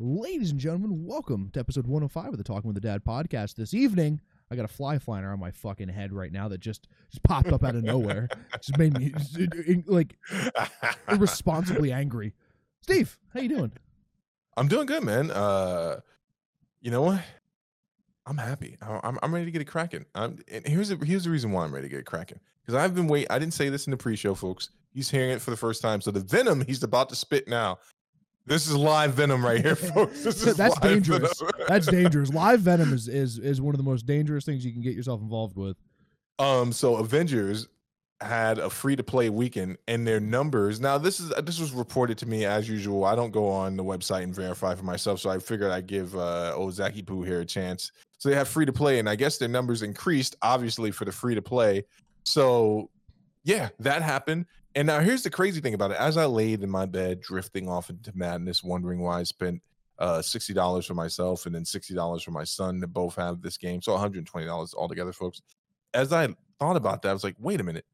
Ladies and gentlemen, welcome to episode 105 of the Talking with the Dad podcast. This evening, I got a fly flying around my fucking head right now that just just popped up out of nowhere. Just made me just, it- it- like irresponsibly angry. Steve, how you doing? I'm doing good, man. Uh, you know what? I'm happy. I'm I'm ready to get it cracking. I'm, and here's the here's the reason why I'm ready to get it cracking. Because I've been wait. I didn't say this in the pre-show, folks. He's hearing it for the first time. So the venom he's about to spit now. This is live venom right here, folks. This is That's dangerous. That's dangerous. Live venom is, is is one of the most dangerous things you can get yourself involved with. Um, so Avengers had a free to play weekend and their numbers. Now this is this was reported to me as usual. I don't go on the website and verify for myself, so I figured I'd give uh Ozaki Poo here a chance. So they have free to play, and I guess their numbers increased obviously for the free to play. So yeah, that happened. And now here's the crazy thing about it. As I laid in my bed, drifting off into madness, wondering why I spent uh sixty dollars for myself and then sixty dollars for my son to both have this game. So $120 altogether, folks as I thought about that, I was like, wait a minute.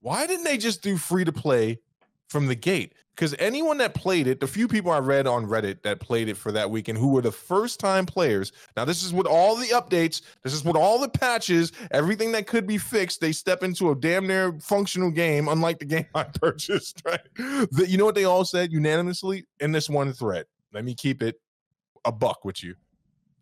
Why didn't they just do free to play from the gate? Because anyone that played it, the few people I read on Reddit that played it for that weekend who were the first time players. Now, this is with all the updates, this is with all the patches, everything that could be fixed. They step into a damn near functional game, unlike the game I purchased, right? The, you know what they all said unanimously in this one thread? Let me keep it a buck with you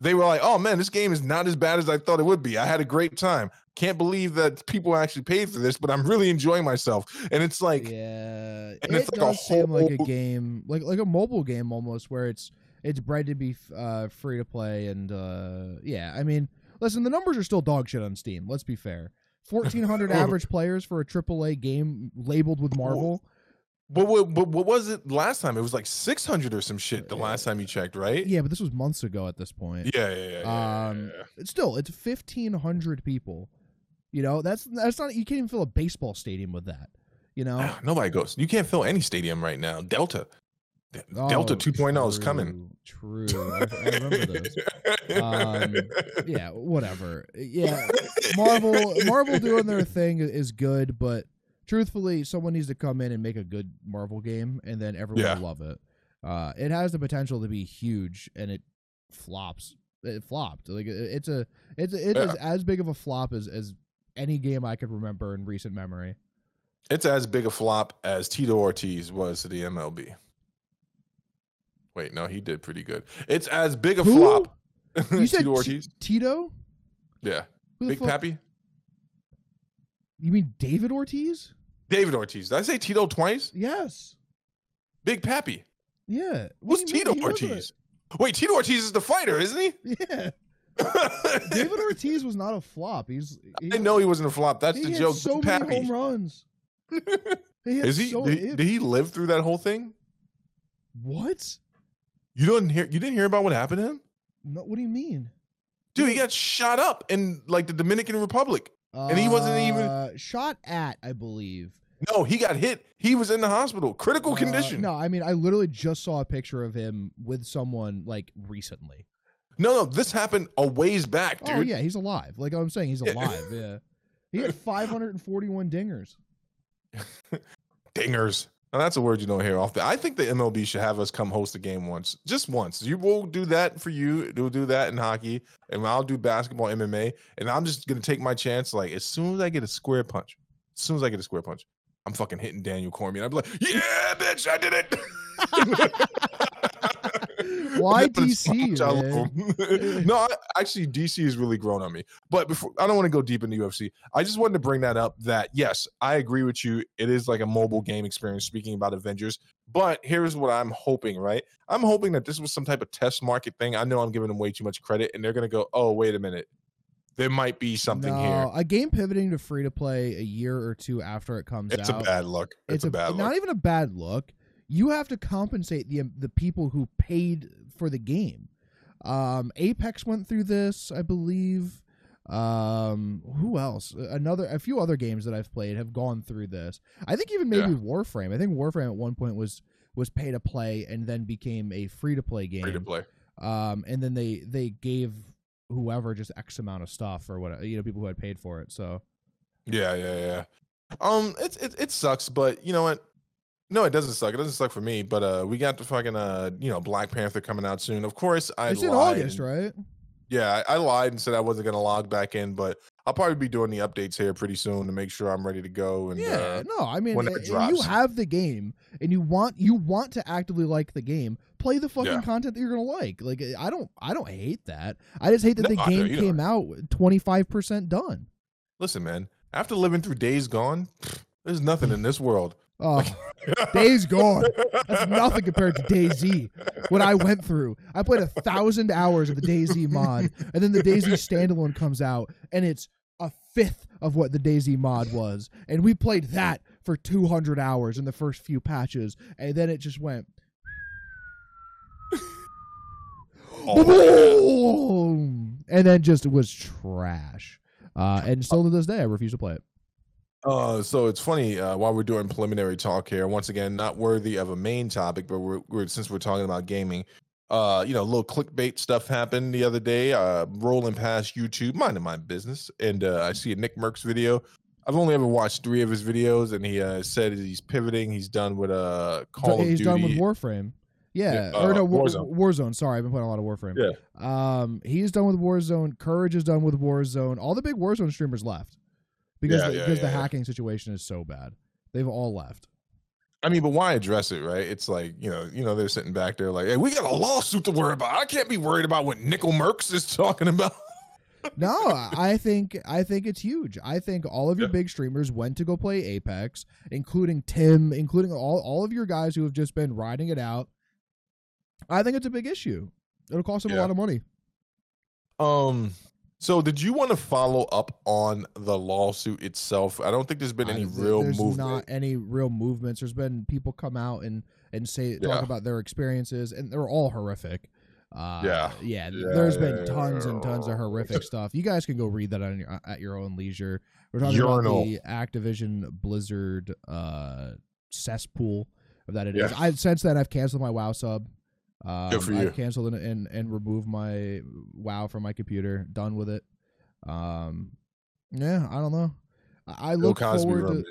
they were like, "Oh man, this game is not as bad as I thought it would be. I had a great time. Can't believe that people actually paid for this, but I'm really enjoying myself." And it's like, Yeah, and it it's like a does seem like a game, like like a mobile game almost, where it's it's bred to be uh, free to play, and uh, yeah, I mean, listen, the numbers are still dog shit on Steam. Let's be fair. Fourteen hundred average players for a AAA game labeled with Marvel. But what, but what was it last time? It was like 600 or some shit the last time you checked, right? Yeah, but this was months ago at this point. yeah, yeah, yeah. yeah, Um, yeah, It's still, it's fifteen hundred people. You know, that's that's not. You can't even fill a baseball stadium with that. You know. Nobody goes. You can't fill any stadium right now. Delta, De- Delta Oh, 2.0 is coming. True, true. I, I remember this. Um, yeah, whatever. Yeah, Marvel Marvel doing their thing is good, but truthfully, someone needs to come in and make a good Marvel game, and then everyone Yeah. will love it. Uh, it has the potential to be huge, and it flops. It flopped. Like it- it's a it's a, it is Yeah. as big of a flop as as any game I could remember in recent memory. It's as big a flop as Tito Ortiz was to the MLB. Wait, no, he did pretty good. It's as big a Who? flop. You said Tito T- Ortiz? Tito? yeah. Who Big Papi? You mean David Ortiz? David Ortiz. Did I say Tito twice? Yes. Big Papi. Yeah. What Who's do you mean? Tito a- Ortiz? Wait, Tito Ortiz is the fighter, isn't he? Yeah. David Ortiz was not a flop. He's he, I know he wasn't a flop. That's he the joke. so Big many Pappy. home runs. He Is he? so- did, he- did he live through that whole thing? what? You didn't hear? You didn't hear about what happened to him, No, what do you mean? dude? He got shot up in like the Dominican Republic. And he wasn't even- Uh, shot at, I believe. No, he got hit. He was in the hospital, critical Uh, condition. No, I mean I literally just saw a picture of him with someone like recently. no, no, this happened a ways back, dude. Oh yeah, he's alive. Like I'm saying, he's alive. Yeah, he had 541 dingers. Dingers. Now that's a word you don't hear often. I think the MLB should have us come host a game once, just once. You will do that for you. We'll do that in hockey, and I'll do basketball, MMA, and I'm just gonna take my chance. Like as soon as I get a square punch, as soon as I get a square punch, I'm fucking hitting Daniel Cormier. I'm like, yeah, bitch, I did it. Why DC, man? no, I, actually, DC has really grown on me. But before, I don't want to go deep into UFC. I just wanted to bring that up. That yes, I agree with you. It is like a mobile game experience. Speaking about Avengers, but here's what I'm hoping. Right, I'm hoping that this was some type of test market thing. I know I'm giving them way too much credit, and they're gonna go, "Oh, wait a minute, there might be something no, here." A game pivoting to free to play a year or two after it comes out. It's a bad look. It's, a, bad look. not even a bad look. You have to compensate the the people who paid for the game. Um, Apex went through this, I believe. Um, who else? Another, a few other games that I've played have gone through this. I think even maybe Yeah. Warframe. I think Warframe at one point was was pay to play and then became a free to play game. Free to play. Um, and then they they gave whoever just X amount of stuff or what you know people who had paid for it. So Yeah, yeah, yeah. Um, it's it, it sucks, but you know what? No, it doesn't suck. It doesn't suck for me. But uh, we got the fucking uh, you know, Black Panther coming out soon. Of course, I It's in August, right? Yeah, I, I lied and said I wasn't gonna log back in, but I'll probably be doing the updates here pretty soon to make sure I'm ready to go. And Yeah, uh, no, I mean, when it you have the game and you want you want to actively like the game, play the fucking Yeah. content that you're gonna like. Like, I don't, I don't hate that. I just hate that No, the game came out 25 percent done. listen, man. After living through Days Gone, there's nothing in this world. Oh, Days Gone. That's nothing compared to DayZ. What I went through. I played a thousand hours of the DayZ mod, and then the DayZ standalone comes out, and it's a fifth of what the DayZ mod was. And we played that for 200 hours in the first few patches, and then it just went. Oh, and then just it was trash. Uh, and still to this day, I refuse to play it. Uh, so it's funny uh, while we're doing preliminary talk here. Once again, not worthy of a main topic, but we're, we're since we're talking about gaming. Uh, you know, a little clickbait stuff happened the other day. Uh, rolling past YouTube, minding my business, and uh, I see a Nickmercs video. I've only ever watched three of his videos, and he uh, said he's pivoting. He's done with uh, Call He's of done with Warframe. Yeah, Yeah, or uh, no, War, Warzone. Warzone. Sorry, I've been playing a lot of Warframe. Yeah. Um, he's done with Warzone. Courage is done with Warzone. All the big Warzone streamers left because Yeah, the, yeah, because the yeah, yeah. hacking situation is so bad. They've all left. I mean, but why address it, right? It's like you know, you know, they're sitting back there like, "Hey, we got a lawsuit to worry about. I can't be worried about what Nickel Merckx is talking about." No, I think I think it's huge. I think all of your big streamers went to go play Apex, including Tim, including all all of your guys who have just been riding it out. I think it's a big issue. It'll cost them a lot of money. Um. So, did you want to follow up on the lawsuit itself? I don't think there's been any I- real there's movement. not any real movements. There's been people come out and and say talk Yeah. about their experiences, and they're all horrific. Uh, Yeah. yeah. Yeah, There's yeah, been tons and tons of horrific stuff. You guys can go read that on your, at your own leisure. We're talking Urinal. about the Activision Blizzard uh, cesspool of that it is. I since then I've canceled my WoW sub. Um, Good for you. I've canceled and, and and removed my WoW from my computer. Done with it. Um, yeah, I don't know. I, I look Cosby forward run,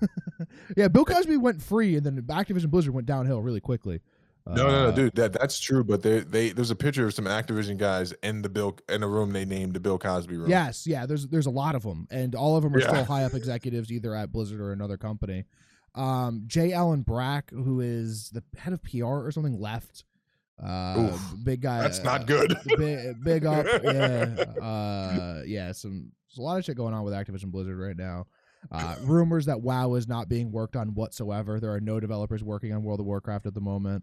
to yeah, Bill Cosby went free, and then Activision Blizzard went downhill really quickly. No, no, no, Uh, dude. That that's true. But they they there's a picture of some Activision guys in the Bill in a room they named the Bill Cosby room. Yes, yeah. There's there's a lot of them, and all of them are Yeah. still high up executives, either at Blizzard or another company. Um, J. Allen Brack, who is the head of PR or something, left. Uh, Oof, big guy. that's uh, not good. big, big up. Yeah, uh, yeah. Some there's a lot of shit going on with Activision Blizzard right now. Uh, rumors that WoW is not being worked on whatsoever. There are no developers working on World of Warcraft at the moment.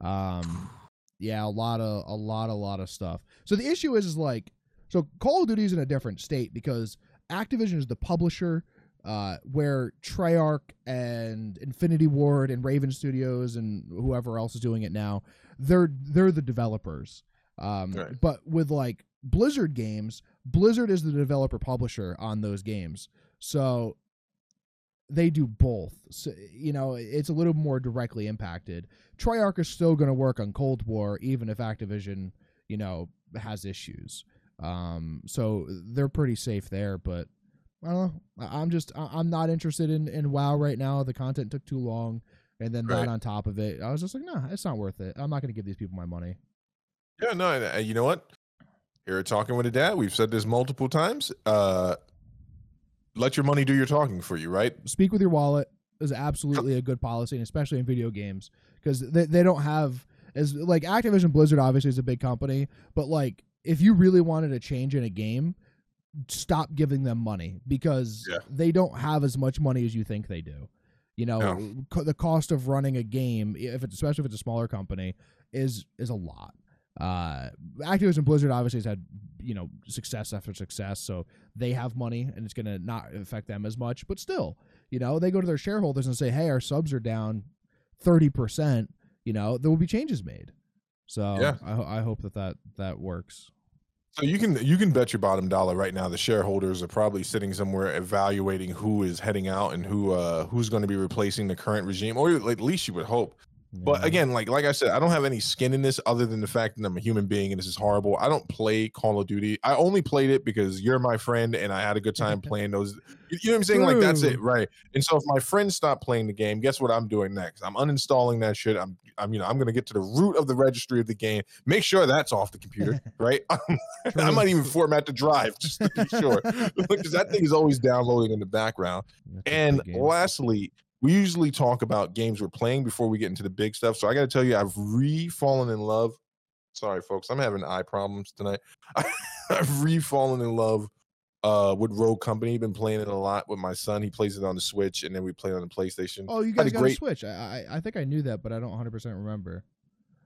Um, yeah, a lot of a lot, a lot of stuff. So the issue is, is like, so Call of Duty is in a different state because Activision is the publisher, uh, where Treyarch and Infinity Ward and Raven Studios and whoever else is doing it now, they're they're the developers. Um, Right. But with like Blizzard games, Blizzard is the developer publisher on those games, so they do both. So, you know, it's a little more directly impacted. Treyarch is still going to work on Cold War, even if Activision, you know, has issues. Um, so they're pretty safe there. But I don't know. I'm just I'm not interested in in WoW right now. The content took too long, and then Right. that on top of it, I was just like, no, it's not worth it. I'm not going to give these people my money. Yeah, no, and, you know what? Here at talking with a dad, we've said this multiple times. Uh, let your money do your talking for you, right? speak with your wallet is absolutely a good policy, and especially in video games because they, they don't have as like Activision Blizzard obviously is a big company, but like if you really wanted a change in a game, stop giving them money because Yeah. they don't have as much money as you think they do. You know, No. co- the cost of running a game, if it's especially if it's a smaller company, is is a lot. Uh, Activision Blizzard obviously has had you know success after success, so they have money and it's going to not affect them as much. But still, you know, they go to their shareholders and say, "Hey, our subs are down thirty percent." You know, there will be changes made. So Yeah. I, I hope that that that works. So you can you can bet your bottom dollar right now. The shareholders are probably sitting somewhere evaluating who is heading out and who uh who's going to be replacing the current regime, or at least you would hope But again, like like I said, I don't have any skin in this other than the fact that I'm a human being and this is horrible. I don't play Call of Duty. I only played it because you're my friend and I had a good time playing those. You know what I'm saying? Like that's it, right? And so if my friends stop playing the game, guess what I'm doing next? I'm uninstalling that shit. I'm I'm you know I'm gonna get to the root of the registry of the game. Make sure that's off the computer, right? I might even format the drive just to be sure because that thing is always downloading in the background. That's And lastly, we usually talk about games we're playing before we get into the big stuff. So I got to tell you, I've re fallen in love. Sorry, folks, I'm having eye problems tonight. I've re fallen in love uh, with Rogue Company. Been playing it a lot with my son. He plays it on the Switch, and then we play it on the PlayStation. Oh, you guys got great- a Switch. I, I I think I knew that, but I don't 100 percent remember.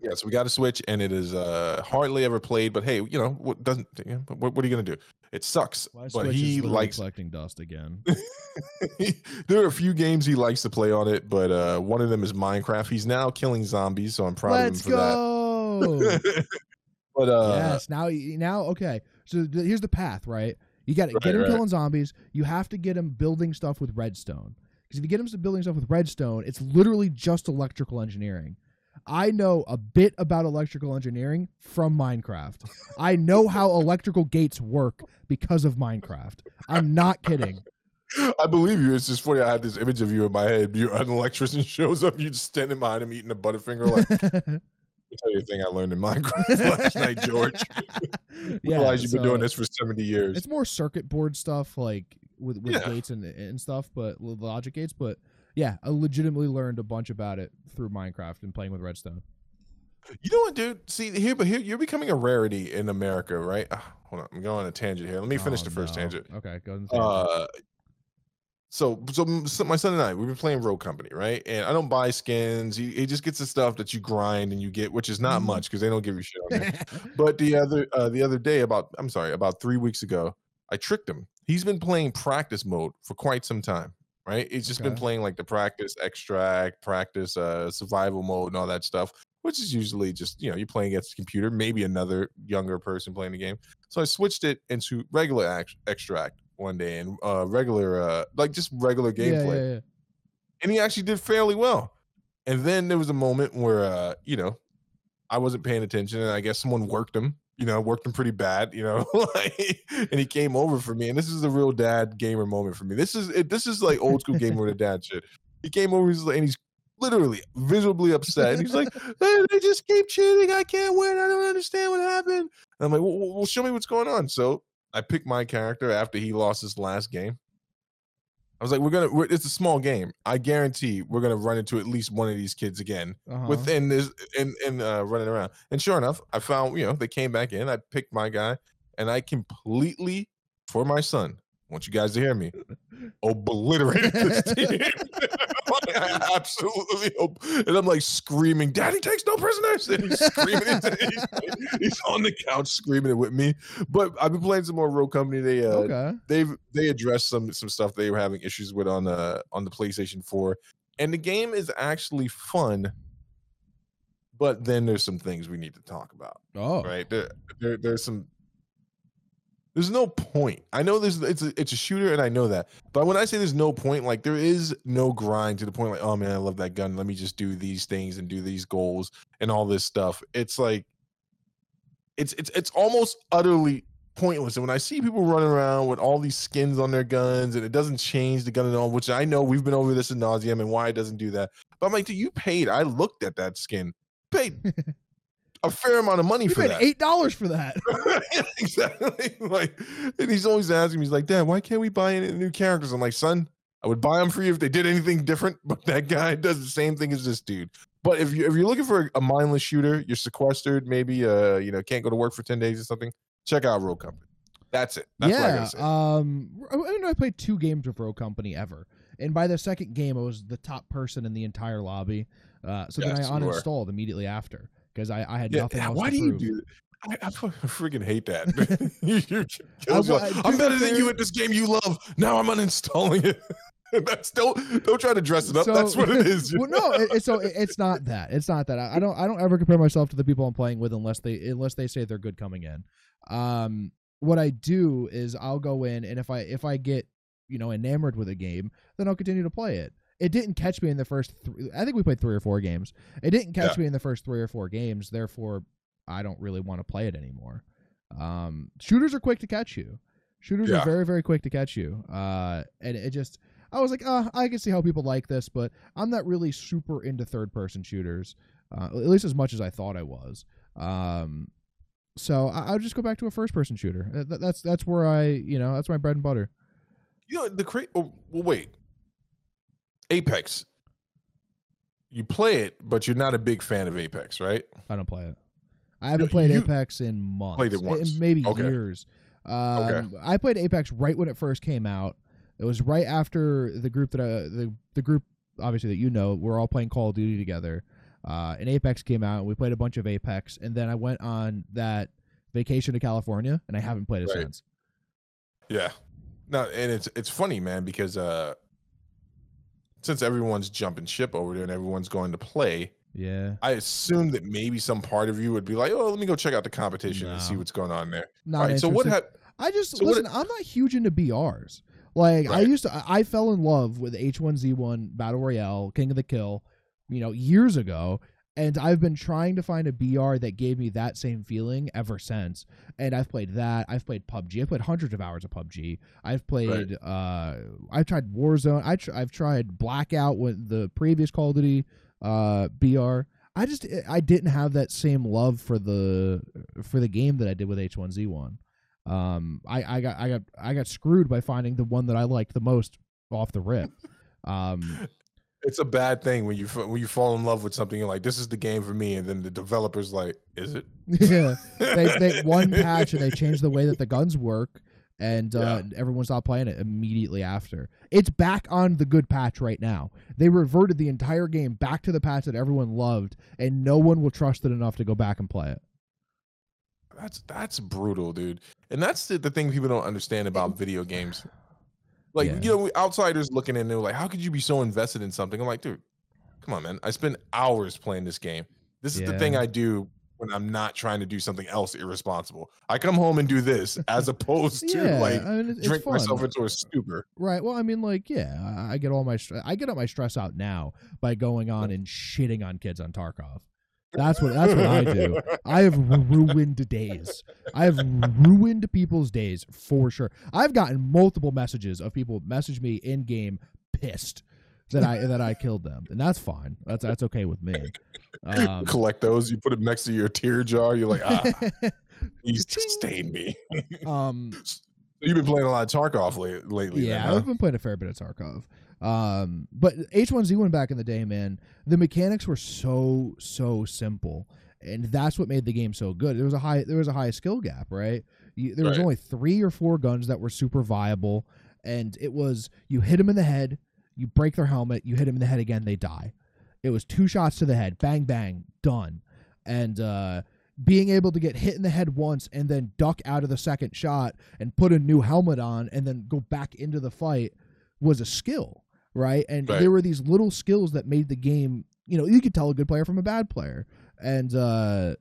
Yeah, so we got a Switch, and it is uh, hardly ever played. But hey, you know what doesn't? You know, what, what are you gonna do? It sucks. My but Switch he likes collecting dust again. there are a few games he likes to play on it, but uh, one of them is Minecraft. He's now killing zombies, so I'm proud Let's of him for go. that. but uh, yes. Now, now, okay. So th- here's the path, right? You got to Right, get him right. killing zombies. You have to get him building stuff with redstone. Because if you get him building stuff with redstone, it's literally just electrical engineering. I know a bit about electrical engineering from Minecraft. I know how electrical gates work because of Minecraft. I'm not kidding. I believe you. It's just funny. I had this image of you in my head. You're an electrician shows up, you just standing behind him eating a Butterfinger. Like, tell you a thing I learned in Minecraft last night, George. yeah, Realize you've been doing this for 70 years. It's more circuit board stuff, like with with Yeah. gates and and stuff, but logic gates. But yeah, I legitimately learned a bunch about it through Minecraft and playing with redstone. You know what, dude? See here, but here you're becoming a rarity in America, right? Ah, hold on, I'm going on a tangent here. Let me finish Oh, the first no. tangent. Okay, go ahead. Uh, so, so my son and I, we've been playing Rogue Company, right? And I don't buy skins. He, he just gets the stuff that you grind and you get, which is not Mhm. much because they don't give you shit on there. but the other, uh, the other day, about I'm sorry, about three weeks ago, I tricked him. He's been playing practice mode for quite some time, right? He's just been playing like the practice extract, practice uh, survival mode, and all that stuff, which is usually just you know you're playing against the computer, maybe another younger person playing the game. So I switched it into regular act- extract one day and uh, regular, uh, like just regular yeah, gameplay yeah, yeah. and he actually did fairly well. And then there was a moment where, uh, you know, I wasn't paying attention, and I guess someone worked him. You know, worked him pretty bad. You know, like, and he came over for me, and this is a real dad gamer moment for me. This is it, this is like old school gamer with a dad shit. He came over, he's like, and he's literally visibly upset, and he's like, "Hey, "They just keep cheating. I can't win. I don't understand what happened." And I'm like, "Well, well, well, show me what's going on." So I picked my character after he lost his last game. I was like, "We're gonna. We're, it's a small game. I guarantee we're gonna run into at least one of these kids again Uh-huh. within this and and uh, running around." And sure enough, I found you know they came back in. I picked my guy, and I completely for my son. I want you guys to hear me. Obliterated this team. I absolutely. ob- And I'm like screaming, "Daddy takes no prisoners!" And he's screaming. he's, he's on the couch screaming it with me. But I've been playing some more Rogue Company. They uh, okay. they've they addressed some some stuff they were having issues with on the on the PlayStation 4 and the game is actually fun but then there's some things we need to talk about Oh, right there, there there's some there's no point i know there's it's a, it's a shooter and i know that but when i say there's no point like there is no grind to the point like oh man i love that gun let me just do these things and do these goals and all this stuff it's like it's it's it's almost utterly pointless. And when I see people running around with all these skins on their guns and it doesn't change the gun at all, which I know we've been over this in nauseum and why it doesn't do that. But I'm like, dude, you paid. I looked at that skin, paid a fair amount of money you for that. eight dollars for that. exactly. Like, and he's always asking me, he's like, Dad, why can't we buy any new characters? I'm like, son, I would buy them for you if they did anything different, but that guy does the same thing as this dude. But if you if you're looking for a mindless shooter, you're sequestered, maybe uh, you know, can't go to work for 10 days or something, check out Rogue Company. That's it. That's what I yeah. gotta say. Um. I I know I played two games with Rogue Company ever, and by the second game, I was the top person in the entire lobby. Uh, so then I Yes, uninstalled immediately after because I, I had yeah, nothing else. why to do Why do you do that? I, I freaking hate that. you, you kills I you. wa- to I'm better than you at this game you love. Now I'm uninstalling it. That's don't don't try to dress it up. So- That's what it is. well, no, it, it- so it- it's not that. It's not that. I, I don't. I don't ever compare myself to the people I'm playing with unless they unless they say they're good coming in. Um, what I do is I'll go in and if I if I get you know enamored with a game, then I'll continue to play it. It didn't catch me in the first. Th- I think we played three or four games. It didn't catch me in the first three or four games. Therefore, I don't really want to play it anymore. Um, shooters are quick to catch you. Shooters Yeah. are very very quick to catch you. Uh, and it just I was like, uh, I can see how people like this, but I'm not really super into third person shooters. Uh, at least as much as I thought I was. Um, so I, I'll just go back to a first person shooter. Uh, th- that's that's where I you know that's my bread and butter. You know the cra- oh, well, wait. Apex. You play it, but you're not a big fan of Apex, right? I don't play it. I haven't You- played you Apex in months. played it once. maybe Okay. years. Um, I played Apex right when it first came out. It was right after the group that I, the the group obviously that you know we're all playing Call of Duty together. Uh, and Apex came out, and we played a bunch of Apex, and then I went on that vacation to California, and I haven't played it Right. since. Yeah. No, and it's it's funny, man, because uh since everyone's jumping ship over there and everyone's going to play, Yeah, I assume that maybe some part of you would be like, "Oh, let me go check out the competition and see what's going on there." not All right. So what interested. happened? I just So what listen. I'm not huge into BRs. Like I used to, I I fell in love with H1Z1 Battle Royale, King of the Kill, you know, years ago, and I've been trying to find a BR that gave me that same feeling ever since. And I've played that. I've played PUBG. I've played hundreds of hours of PUBG. I've played. uh I've tried Warzone. I tr- I've tried Blackout with the previous Call of Duty uh BR. I just I didn't have that same love for the for the game that I did with H1Z1 um I, I got I got I got screwed by finding the one that I liked the most off the rip. Um It's a bad thing when you when you fall in love with something. You're like, "This is the game for me," and then the developer's like, "Is it?" yeah. They they one patch and they changed the way that the guns work and uh everyone stopped playing it immediately after. It's back on the good patch right now. They reverted the entire game back to the patch that everyone loved and no one will trust it enough to go back and play it. That's that's brutal, dude. And that's the, the thing people don't understand about video games. Like, Yeah. you know, outsiders looking in, they're like, "How could you be so invested in something?" I'm like, dude, come on, man. I spend hours playing this game. This is the thing I do when I'm not trying to do something else irresponsible. I come home and do this as opposed to like I mean, it's, it's drink fun. myself into a stupor. Right. Well, I mean, like, yeah, I, I get all my I get all my stress out now by going on and shitting on kids on Tarkov. That's what that's what I do. I have ruined days. I have ruined people's days for sure. I've gotten multiple messages of people message me in game pissed that I that I killed them, and that's fine. That's that's okay with me. Um, Collect those. You put them next to your tear jar. You're like, ah, you stained me. um, You've been playing a lot of Tarkov late, lately. Yeah, then, huh? I've been playing a fair bit of Tarkov. Um, but H1Z1 back in the day, man, the mechanics were so so simple, and that's what made the game so good. There was a high there was a high skill gap, right? You, there was only three or four guns that were super viable, and it was you hit them in the head, you break their helmet, you hit them in the head again, they die. It was two shots to the head, bang bang, done, and uh, being able to get hit in the head once and then duck out of the second shot and put a new helmet on and then go back into the fight was a skill, right? And Right. there were these little skills that made the game, you know, you could tell a good player from a bad player. And uh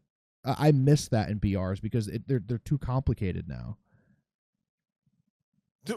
I miss that in BRs because it, they're they're too complicated now.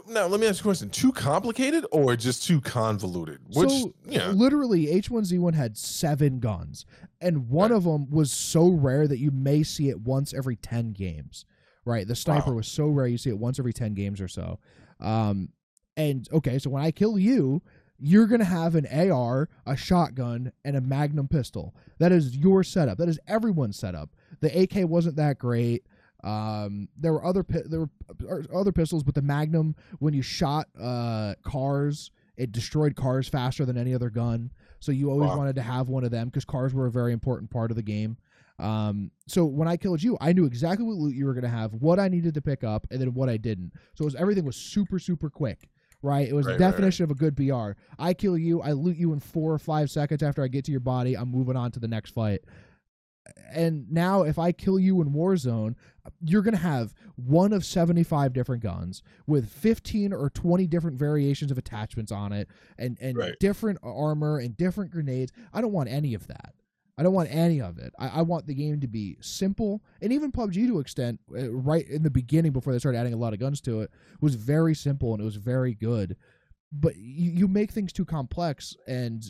Now, let me ask you a question: Too complicated or just too convoluted? Which, so yeah, literally H1Z1 had 7 guns and one Right. of them was so rare that you may see it once every 10 games. Right? The sniper Wow. was so rare you see it once every 10 games or so. Um and okay, so when I kill you, you're going to have an AR, a shotgun, and a magnum pistol. That is your setup. That is everyone's setup. The AK wasn't that great. Um, there were other there were uh, other pistols, but the Magnum, when you shot uh, cars, it destroyed cars faster than any other gun. So you always Wow. wanted to have one of them because cars were a very important part of the game. Um, so when I killed you, I knew exactly what loot you were going to have, what I needed to pick up, and then what I didn't. So it was everything was super super quick. Right, it was Right, the right, right. definition of a good BR. I kill you, I loot you in four or five seconds after I get to your body. I'm moving on to the next fight and now if I kill you in Warzone, you're going to have one of 75 different guns with 15 or 20 different variations of attachments on it and and Right. different armor and different grenades. I don't want any of that. I don't want any of it. I, I want the game to be simple, and even PUBG to extent, uh, right in the beginning before they started adding a lot of guns to it, was very simple and it was very good. but you, you make things too complex, and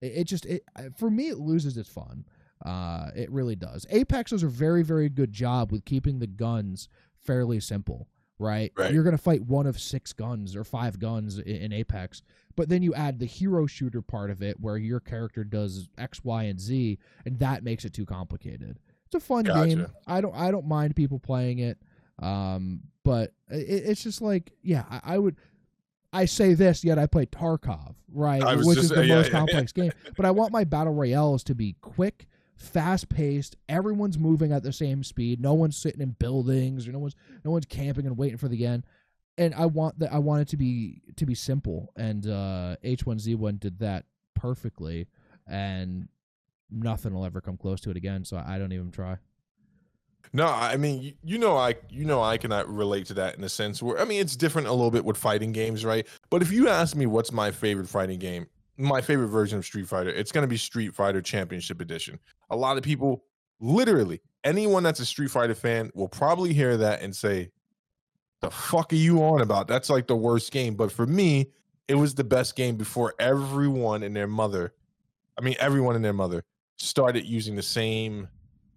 it, it just it for me it loses its fun. Uh, it really does. Apex does a very very good job with keeping the guns fairly simple. Right? Right. You're gonna fight one of six guns or five guns in, in Apex, but then you add the hero shooter part of it, where your character does X, Y, and Z, and that makes it too complicated. It's a fun Gotcha. game. I don't I don't mind people playing it. Um, but it, it's just like, yeah, I, I would. I say this, yet I play Tarkov, right, which is the yeah, most yeah, yeah. complex game. But I want my battle royales to be quick, fast paced. Everyone's moving at the same speed. No one's sitting in buildings, or no one's no one's camping and waiting for the end. And I want that. I want it to be to be simple. And uh, H1Z1 did that perfectly, and nothing will ever come close to it again. So I don't even try. No, I mean, you, you know, I you know, I cannot relate to that in a sense where I mean, it's different a little bit with fighting games, right? But if you ask me what's my favorite fighting game, my favorite version of Street Fighter, it's going to be Street Fighter Championship Edition. A lot of people, literally, anyone that's a Street Fighter fan will probably hear that and say, "The fuck are you on about? That's like the worst game." But for me, it was the best game before everyone and their mother, I mean, everyone and their mother started using the same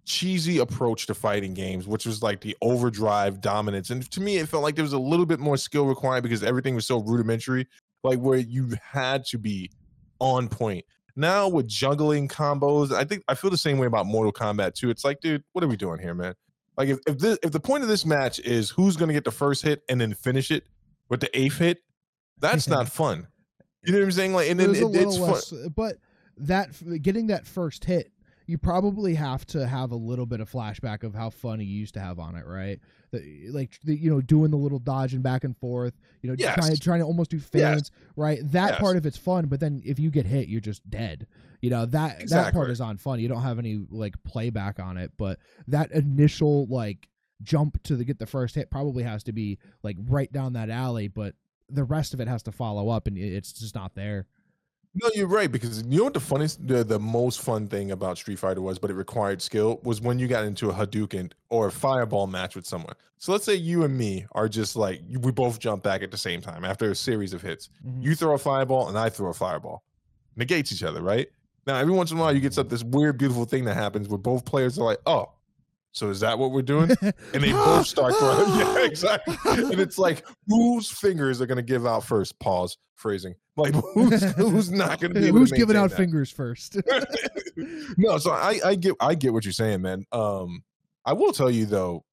cheesy approach to fighting games, which was like the overdrive dominance. And to me, it felt like there was a little bit more skill required because everything was so rudimentary, like where you had to be on point. Now with juggling combos, I think I feel the same way about Mortal Kombat too. It's like, dude, what are we doing here, man? Like if if, this, if the point of this match is who's gonna get the first hit and then finish it with the eighth hit, that's not fun. You know what I'm saying? Like, and It then a it, it's little fun. less, but that getting that first hit, you probably have to have a little bit of flashback of how fun he used to have on it, right? The, like the, you know, doing the little dodging back and forth, you know, Yes. trying trying to almost do Yes. fans, right? That Yes. part of it's fun, but then if you get hit, you're just dead. You know that that part is on fun. You don't have any like playback on it, but that initial like jump to the, get the first hit probably has to be like right down that alley, but the rest of it has to follow up, and it's just not there. No, you're right because you know what the funniest, the, the most fun thing about Street Fighter was, but it required skill was when you got into a Hadouken or a Fireball match with someone. So let's say you and me are just like we both jump back at the same time after a series of hits. Mhm. You throw a Fireball and I throw a Fireball, negates each other, right? Now every once in a while you get some this weird, beautiful thing that happens where both players are like, "Oh, so is that what we're doing?" and they both start throwing. yeah, exactly. And it's like, whose fingers are going to give out first? Pause. Phrasing. Like, who's who's not going to be Who's giving out that? fingers first? no, so I I get I get what you're saying, man. Um, I will tell you though,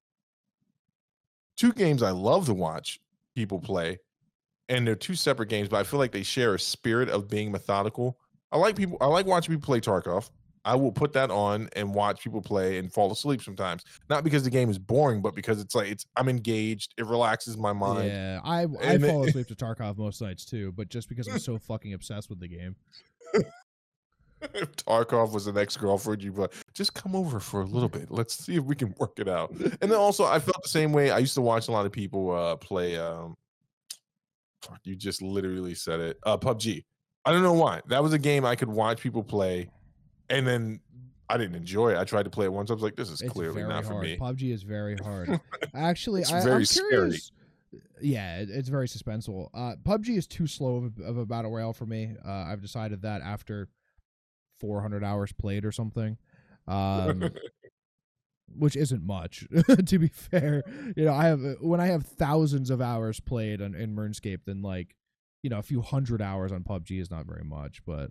two games I love to watch people play, and they're two separate games, but I feel like they share a spirit of being methodical. I like people. I like watching people play Tarkov. I will put that on and watch people play and fall asleep sometimes. Not because the game is boring, but because it's like it's I'm engaged. It relaxes my mind. yeah, I I And it- fall asleep to Tarkov most nights too, but just because I'm so fucking obsessed with the game. if Tarkov was an ex girlfriend, you'd like, just come over for a little bit. Let's see if we can work it out. And then also, I felt the same way. I used to watch a lot of people uh, play. Um, fuck, you just literally said it. Uh, PUBG. I don't know why. That was a game I could watch people play, and then I didn't enjoy it. I tried to play it once. I was like, this is It's clearly not hard. for me. PUBG is very hard. Actually, It's I, very I'm scary. curious. Yeah, it, it's very suspenseful. Uh, PUBG is too slow of a, of a battle royale for me. Uh, I've decided that after 400 hours played or something. Um, which isn't much to be fair you know i have when i have thousands of hours played on, in runescape then like you know a few hundred hours on pubg is not very much but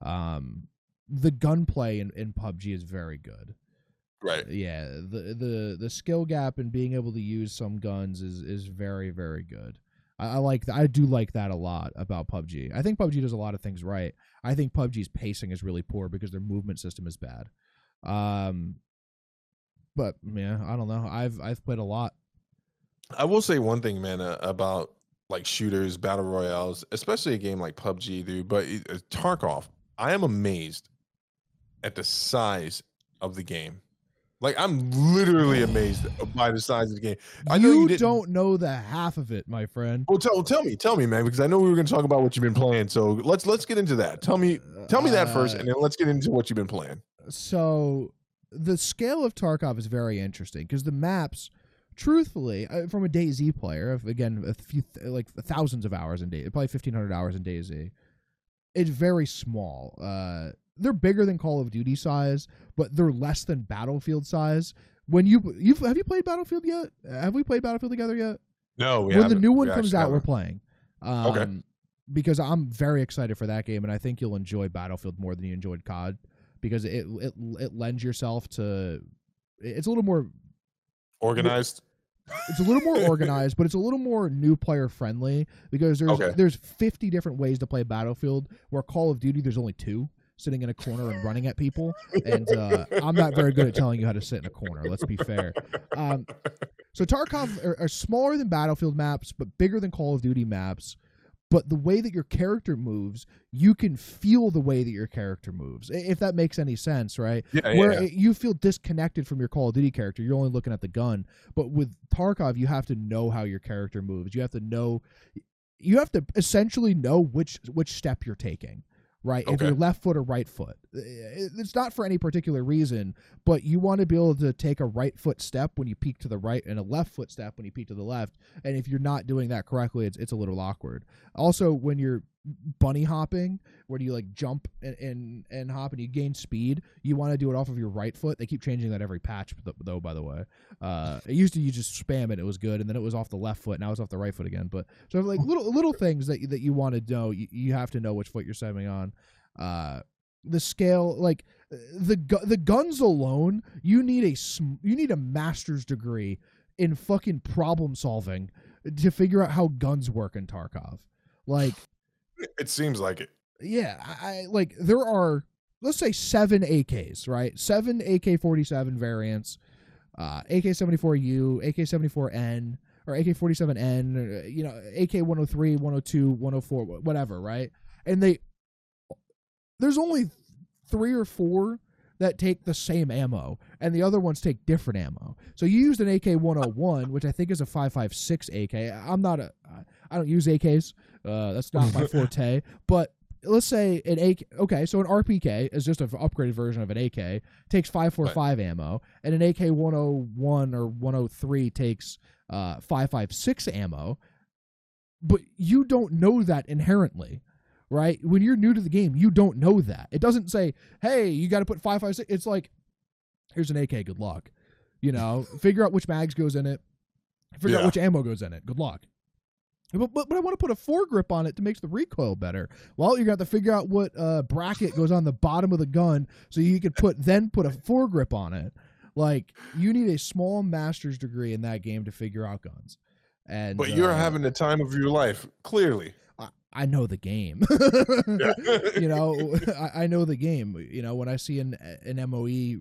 um the gunplay in, in pubg is very good right. yeah the the the skill gap and being able to use some guns is is very very good I, I like th- I do like that a lot about PUBG. I think PUBG does a lot of things right. I think PUBG's pacing is really poor because their movement system is bad. Um, but yeah, I don't know. I've I've played a lot. I will say one thing, man, uh, about like shooters, battle royales, especially a game like PUBG, dude. But uh, Tarkov, I am amazed at the size of the game. Like I'm literally amazed by the size of the game. I know you you don't know the half of it, my friend. Well, tell tell me, tell me, man, because I know we were going to talk about what you've been playing. So let's let's get into that. Tell me, tell me that first, Uh, and then let's get into what you've been playing. so the scale of Tarkov is very interesting because the maps truthfully, uh, from a DayZ player, of again a few like thousands of hours in Day, probably fifteen hundred hours in DayZ, it's very small. Uh, they're bigger than Call of Duty size, but they're less than Battlefield size. When you you have you played Battlefield yet? Have we played Battlefield together yet? No, we when the haven't. new one We comes out, haven't. we're playing. Um, Okay. Because I'm very excited for that game, and I think you'll enjoy Battlefield more than you enjoyed COD, because it it it lends yourself to. It's a little more organized. it's a little more organized, but it's a little more new player friendly because there's Okay. there's 50 different ways to play Battlefield. Where Call of Duty, there's only two, sitting in a corner and running at people. And uh, I'm not very good at telling you how to sit in a corner. Let's be fair. Um, so Tarkov are, are smaller than Battlefield maps, but bigger than Call of Duty maps. But the way that your character moves, you can feel the way that your character moves. If that makes any sense, right? Yeah, where yeah. it- you feel disconnected from your Call of Duty character. You're only looking at the gun. But with Tarkov, you have to know how your character moves. You have to know. You have to essentially know which which step you're taking. Right, if Okay. you're left foot or right foot, eh, eh, it's not for any particular reason, but you want to be able to take a right foot step when you peek to the right and a left foot step when you peek to the left. And if you're not doing that correctly, it's it's a little awkward. Also, when you're bunny hopping, where do you like jump and, and and hop and you gain speed, you want to do it off of your right foot. They keep changing that every patch, though. By the way, uh, it used to you just spam it, it was good, and then it was off the left foot, now it's off the right foot again. But so like little little things that that you want to know, you, you have to know which foot you're stepping on. Uh, the scale, like the the guns alone, you need a you need a master's degree in fucking problem solving to figure out how guns work in Tarkov. Like It seems like it. yeah, I, like there are let's say seven AKs, right? Seven AK forty seven variants, uh, AK seventy four U, AK seventy four N, or AK forty seven N, you know, AK 103, 102, 104, whatever, right? And they there's only three or four that take the same ammo, and the other ones take different ammo. So you used an AK 101, which I think is a 556 AK. I'm not a, I don't use AKs. Uh, that's not my forte. But let's say an AK. Okay, so an RPK is just an upgraded version of an AK. Takes 545 ammo, and an AK 101 or 103 takes uh 556 ammo. But you don't know that inherently right? When you're new to the game, you don't know that. It doesn't say, "Hey, you got to put five five six. It's like, "Here's an AK. Good luck." You know, figure out which mags goes in it. Figure out which ammo goes in it. Good luck. But, but, but I want to put a foregrip on it to make the recoil better. Well, you're going to have to figure out what uh, bracket goes on the bottom of the gun so you could put then put a foregrip on it. Like you need a small master's degree in that game to figure out guns. And But you're uh, having the time of your life, clearly. I, I know the game. You know, I, I know the game. You know, when I see an an MOE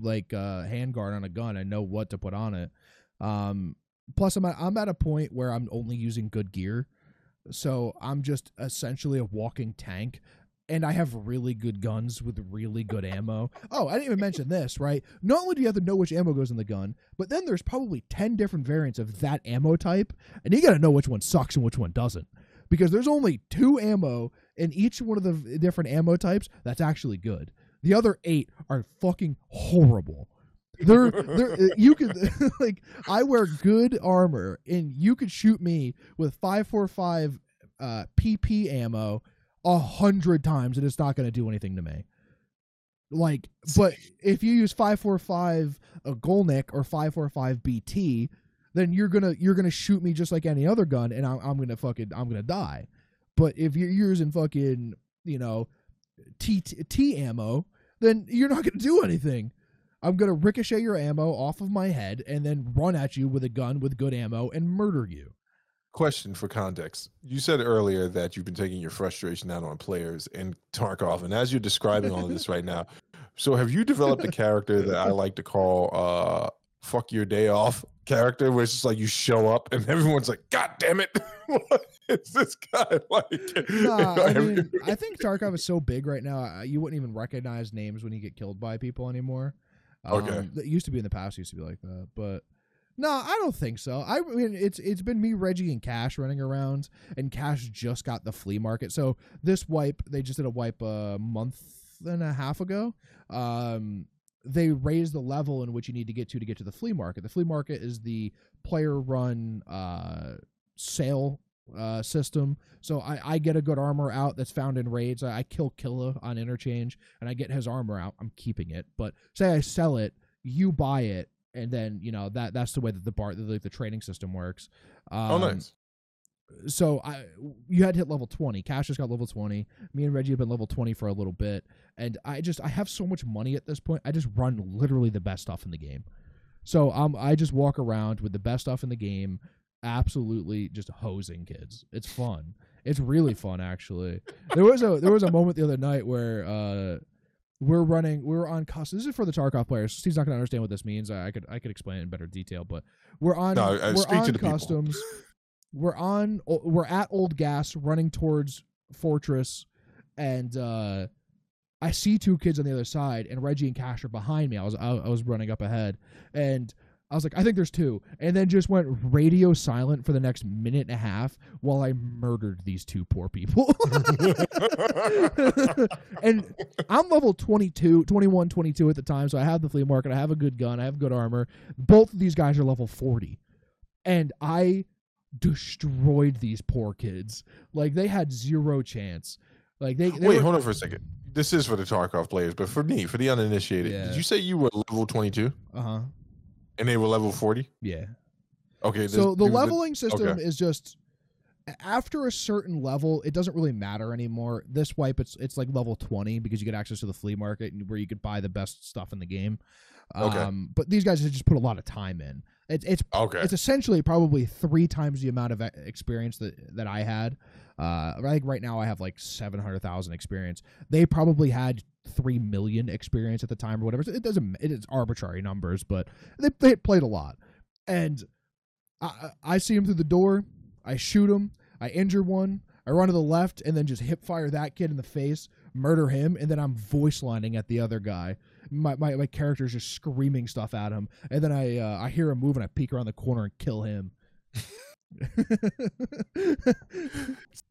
like uh, handguard on a gun, I know what to put on it. Um, plus, I'm at, I'm at a point where I'm only using good gear, so I'm just essentially a walking tank. And I have really good guns with really good ammo. Oh, I didn't even mention this, right? Not only do you have to know which ammo goes in the gun, but then there's probably 10 different variants of that ammo type, and you got to know which one sucks and which one doesn't because there's only two ammo in each one of the different ammo types that's actually good. The other eight are fucking horrible. They're they're you could like I wear good armor and you could shoot me with five four five uh PP ammo a hundred times and it's not gonna do anything to me. Like but if you use five four five Igolnik or five four five BT, then you're gonna you're gonna shoot me just like any other gun, and I'm, I'm gonna fucking I'm gonna die. But if you're using fucking you know T T ammo, then you're not gonna do anything. I'm gonna ricochet your ammo off of my head and then run at you with a gun with good ammo and murder you. Question for context. You said earlier that you've been taking your frustration out on players and Tarkov, and as you're describing all of this right now, so have you developed a character that I like to call uh fuck your day off character where it's just like you show up and everyone's like, God damn it, is this guy like? Nah, I mean, I think Tarkov is so big right now, you wouldn't even recognize names when you get killed by people anymore. Okay. Um, that used to be in the past, used to be like that, but no, I don't think so. I mean, it's it's been me, Reggie, and Cash running around, and Cash just got the flea market. So this wipe, they just did a wipe a month and a half ago. Um, they raised the level in which you need to get to to get to the flea market. The flea market is the player run uh, sale uh, system. So I, I get a good armor out that's found in raids. I, I kill Killa on interchange and I get his armor out. I'm keeping it. But say I sell it, you buy it, and then you know that that's the way that the bar the, the trading system works. Um, oh, nice. So I you had to hit level twenty. Cash just got level twenty. Me and Reggie have been level twenty for a little bit, and I just I have so much money at this point. I just run literally the best stuff in the game. So um, I just walk around with the best stuff in the game, absolutely just hosing kids. It's fun. It's really fun actually. There was a there was a moment the other night where uh we're running we're on custom this is for the Tarkov players. Steve's not gonna understand what this means. I, I could I could explain it in better detail, but we're on No, uh, we're on customs. We're on we're at old gas running towards fortress and uh I see two kids on the other side, and Reggie and Cash are behind me. I was I, I was running up ahead, and I was like, I think there's two, and then just went radio silent for the next minute and a half while I murdered these two poor people. and I'm level 22, 21, 22 at the time, so I have the flea market, I have a good gun, I have good armor. Both of these guys are level 40, and I destroyed these poor kids. Like they had zero chance. Like they, they Wait, were- hold on for a second. This is for the Tarkov players, but for me, for the uninitiated, Yeah. did you say you were level 22 uh-huh. And they were level 40? Yeah. Okay. So the dude, leveling system okay. is just after a certain level, it doesn't really matter anymore. This wipe, it's it's like level twenty because you get access to the flea market and where you could buy the best stuff in the game. Okay. Um, but these guys have just put a lot of time in. It's it's Okay. it's essentially probably three times the amount of e- experience that that I had. Uh, I think right now I have like seven hundred thousand experience. They probably had three million experience at the time or whatever. So it doesn't. It is arbitrary numbers, but they they played a lot. And I I see him through the door. I shoot him. I injure one. I run to the left and then just hip fire that kid in the face, murder him, and then I'm voice lining at the other guy. My my, my character's just screaming stuff at him, and then I uh, I hear him move and I peek around the corner and kill him.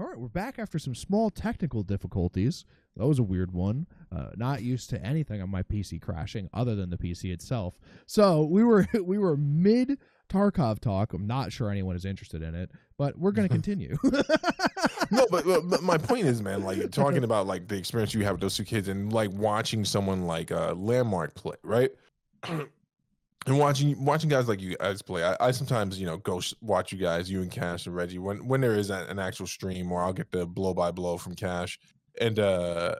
All right, we're back after some small technical difficulties. That was a weird one. Uh, not used to anything on my PC crashing other than the PC itself. So we were we were mid Tarkov talk. I'm not sure anyone is interested in it, but we're going to continue. no, but, but, my point is, man, like talking about like the experience you have with those two kids and like watching someone like uh Landmark play, right? and watching watching guys like you guys play. I, I sometimes, you know, go sh- watch you guys, you and Cash and Reggie, when when there is a, an actual stream or I'll get the blow by blow from Cash. And uh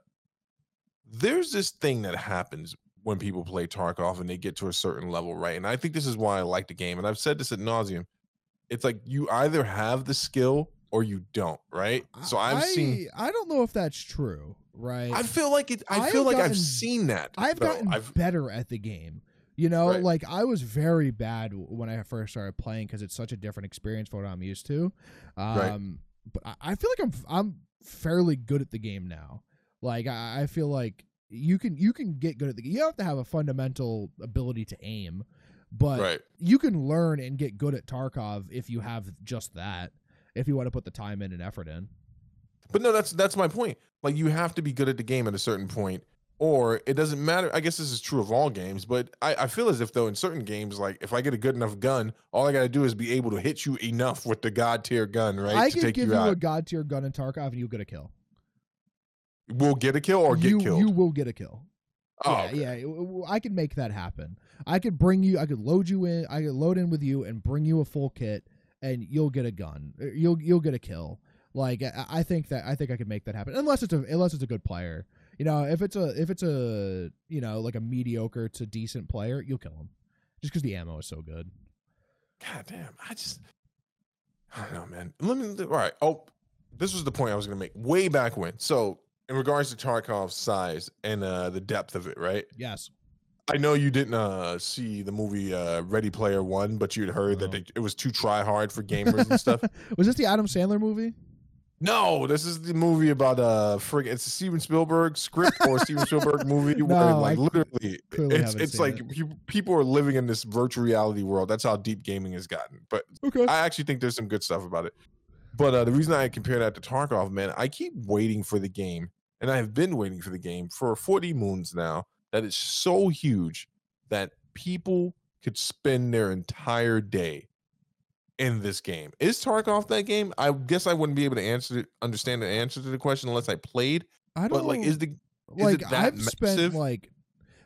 there's this thing that happens when people play Tarkov and they get to a certain level, right? And I think this is why I like the game. And I've said this at nauseum. It's like you either have the skill or you don't, right? So I've I, seen. I don't know if that's true, right? I feel like it. I I've feel like gotten- I've seen that. I've though. gotten I've better at the game. You know, Right. like I was very bad when I first started playing because it's such a different experience from what I'm used to. Um, Right. But I, I feel like I'm I'm fairly good at the game now. Like I, I feel like you can you can get good at the game. You have to have a fundamental ability to aim, but right. you can learn and get good at Tarkov if you have just that. If you want to put the time in and effort in. But no, that's that's my point. Like you have to be good at the game at a certain point, or it doesn't matter. I guess this is true of all games, but I, I feel as if though in certain games, like if I get a good enough gun, all I gotta do is be able to hit you enough with the god tier gun, right? I to can give you you, a god tier gun in Tarkov and you'll get a kill. We'll get a kill or get you, killed. You will get a kill. oh, yeah, okay. yeah. I can make that happen. I could bring you. I could load you in. I could load in with you and bring you a full kit, and you'll get a gun. Uh, You'll you'll get a kill. Like I, I think that I think I could make that happen. Unless it's a unless it's a good player. You know, if it's a if it's a you know like a mediocre to decent player, you'll kill him, just because the ammo is so good. God damn. I just I don't know, man. Let me all right. Oh, this was the point I was gonna make way back when. So in regards to Tarkov's size and uh the depth of it, right? Yes. I know you didn't uh see the movie uh Ready Player One, but you'd heard that they, it was too try hard for gamers and stuff. Was this the Adam Sandler movie? No, this is the movie about a frig it's a Steven Spielberg script or Steven Spielberg movie where like I literally it's it's like it. people are living in this virtual reality world. That's how deep gaming has gotten. But Okay. I actually think there's some good stuff about it. But uh, the reason I compare that to Tarkov, man, I keep waiting for the game, and I have been waiting for the game for 40 moons now. that is so huge that people could spend their entire day in this game. Is Tarkov that game? I guess I wouldn't be able to answer understand the answer to the question unless I played. I don't But like, is the is like it that I've spent massive? like,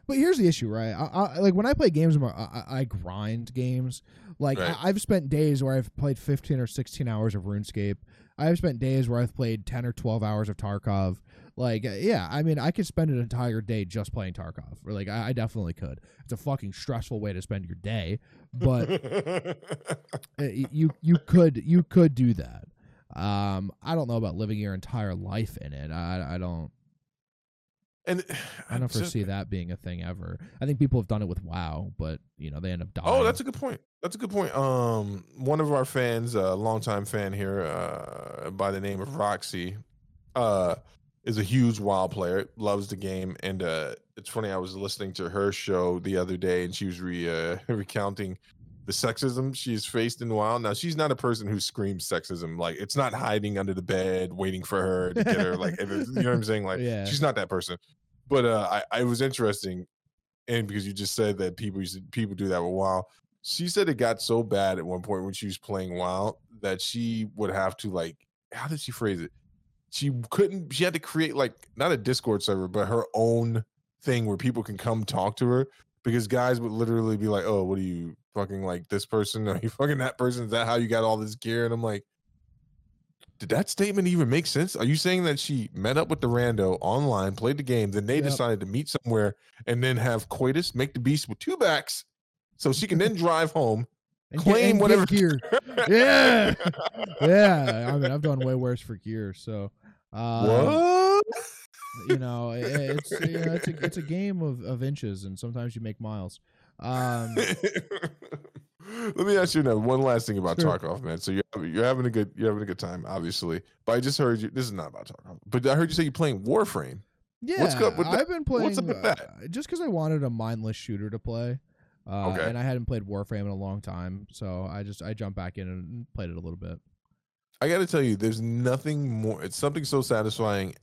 but here's the issue, right? I, I like when I play games, I, I, I grind games. Like Right. I, I've spent days where I've played 15 or 16 hours of RuneScape. I've spent days where I've played 10 or 12 hours of Tarkov. Like, uh, yeah, I mean, I could spend an entire day just playing Tarkov. Or like, I, I definitely could. It's a fucking stressful way to spend your day, but uh, you you could you could do that. Um, I don't know about living your entire life in it. I I don't and I don't foresee that being a thing ever. I think people have done it with WoW, but you know they end up dying. Oh, that's a good point. That's a good point. Um, one of our fans, a longtime fan here, uh, by the name of Roxy, uh, is a huge WoW player. Loves the game, and uh, it's funny. I was listening to her show the other day, and she was re uh, recounting the sexism she's faced in WoW. Now, she's not a person who screams sexism. Like, it's not hiding under the bed waiting for her to get her. Like, you know what I'm saying? Like, Yeah. she's not that person. But uh, I, I was interesting and because you just said that people used to, people do that with WoW. She said it got so bad at one point when she was playing WoW that she would have to like how did she phrase it? She couldn't she had to create like not a Discord server, but her own thing where people can come talk to her because guys would literally be like, "Oh, what are you fucking like this person? Are you fucking that person? Is that how you got all this gear?" And I'm like, did that statement even make sense? Are you saying that she met up with the rando online, played the game, then they Yep. decided to meet somewhere and then have coitus, make the beast with two backs, so she can then drive home? And claim and whatever- gear. Yeah, yeah. I mean, I've done way worse for gear. So, uh, what? you know, it's you know, it's a it's a game of, of inches, and sometimes you make miles. Um, Let me ask you now one last thing about Sure. Tarkov, man. So you're you're having a good you're having a good time, obviously. But I just heard you. This is not about Tarkov, but I heard you say you're playing Warframe. yeah, What's up with that? I've been playing What's up with that? uh, just because I wanted a mindless shooter to play. Uh, Okay. And I hadn't played Warframe in a long time, so I just I jumped back in and played it a little bit. I got to tell you, there's nothing more. It's something so satisfying,